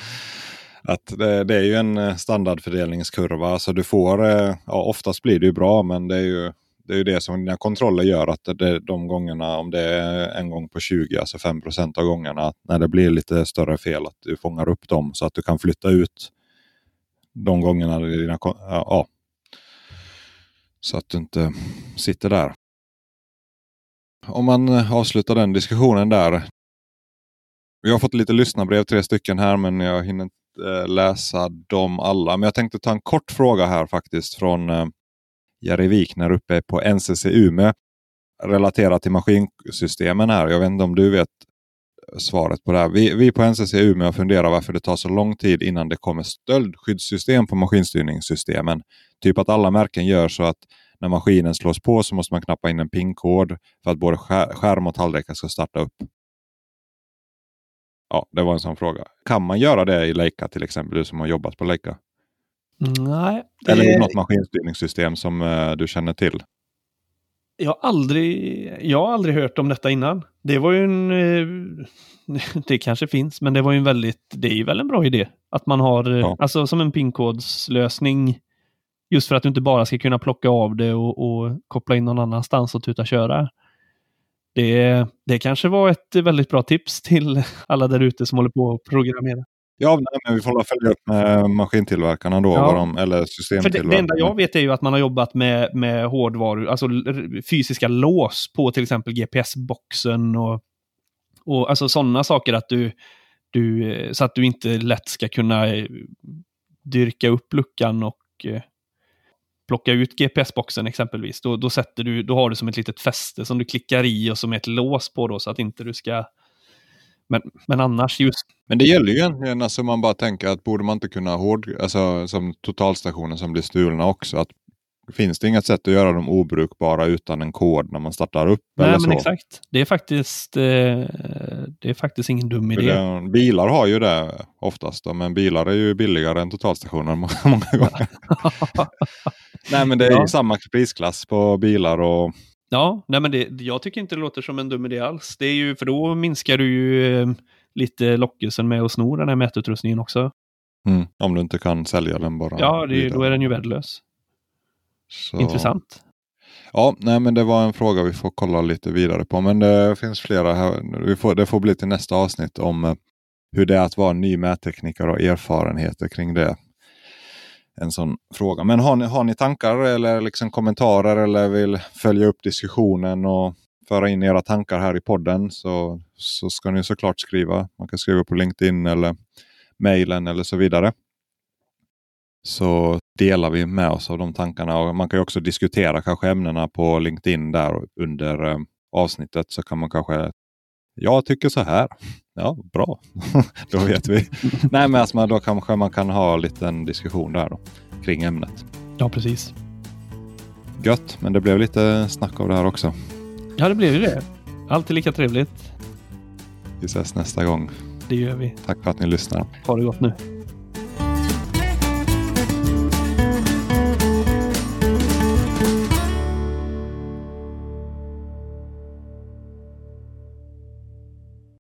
<laughs> att det, det, är ju en eh, standardfördelningskurva. Så du får, eh, ja, oftast blir det ju bra men det är ju det, är ju det som dina kontroller gör att det, de gångerna, om det är en gång på 20, alltså 5% av gångerna, när det blir lite större fel, att du fångar upp dem så att du kan flytta ut de gångerna dina, ja, så att du inte sitter där. Om man eh, avslutar den diskussionen där. Vi har fått lite lyssnarbrev, tre stycken här, men jag hinner inte eh, läsa dem alla. Men jag tänkte ta en kort fråga här faktiskt från eh, Jerry Wikner uppe på NCC Umeå. Relaterat till maskinsystemen här. Jag vet inte om du vet eh, svaret på det här. Vi, vi på NCC Umeå funderar varför det tar så lång tid innan det kommer stöldskyddssystem på maskinstyrningssystemen. Typ att alla märken gör så att när maskinen slås på så måste man knappa in en PIN-kod för att både skärm och tallrikar ska starta upp. Ja, det var en sån fråga. Kan man göra det i Leica till exempel, du som har jobbat på Leica? Nej. Det... Eller i något maskinstyrningssystem som uh, du känner till? Jag har, aldrig, jag har aldrig hört om detta innan. Det var ju en... Uh, <laughs> det kanske finns, men det var ju en väldigt... Det är ju väl en bra idé. Att man har, ja. alltså som en PIN-kodslösning Just för att du inte bara ska kunna plocka av det och, och koppla in någon annanstans och tuta köra. Det, det kanske var ett väldigt bra tips till alla där ute som håller på att programmera. Ja, nej, men vi får följa upp med maskintillverkarna då, ja. de, eller systemtillverkarna. Det, det, enda jag vet är ju att man har jobbat med, med hårdvaru, alltså fysiska lås på till exempel GPS-boxen och, och alltså sådana saker att du, du, så att du inte lätt ska kunna eh, dyrka upp luckan och eh, plocka ut GPS-boxen exempelvis, då, då, sätter du, då har du som ett litet fäste som du klickar i och som är ett lås på då så att inte du ska... Men, men annars just... Men det gäller ju egentligen, alltså man bara tänker att borde man inte kunna hård, alltså som totalstationen som blir stulna också, att Finns det inget sätt att göra dem obrukbara utan en kod när man startar upp? Nej, eller men exakt. Det är faktiskt, eh, det är faktiskt ingen dum idé. Bilar har ju det oftast, då, men bilar är ju billigare än totalstationer <laughs> många gånger. <laughs> nej, men det är ja. samma prisklass på bilar och Ja, nej men det, jag tycker inte det låter som en dum idé alls. Det är ju, för då minskar du ju eh, lite lockelsen med att sno den här mätutrustningen också. Mm, om du inte kan sälja den bara. Ja, det, då är den ju värdelös. Så... Intressant. Ja, nej, men det var en fråga vi får kolla lite vidare på. Men det finns flera här. Vi får, det får bli till nästa avsnitt om eh, hur det är att vara ny mättekniker och erfarenheter kring det. En sån fråga. Men har ni, har ni tankar eller liksom kommentarer eller vill följa upp diskussionen och föra in era tankar här i podden så, så ska ni såklart skriva. Man kan skriva på LinkedIn eller mejlen eller så vidare så delar vi med oss av de tankarna. Och man kan också diskutera kanske ämnena på LinkedIn där under eh, avsnittet. Så kan man kanske, jag tycker så här. Ja, bra. <laughs> då vet vi. <laughs> Nej, men alltså, då kanske man kan ha en liten diskussion där då, kring ämnet. Ja, precis. Gött, men det blev lite snack av det här också. Ja, det blev ju det. Alltid lika trevligt. Vi ses nästa gång. Det gör vi. Tack för att ni lyssnar. Ha det gott nu.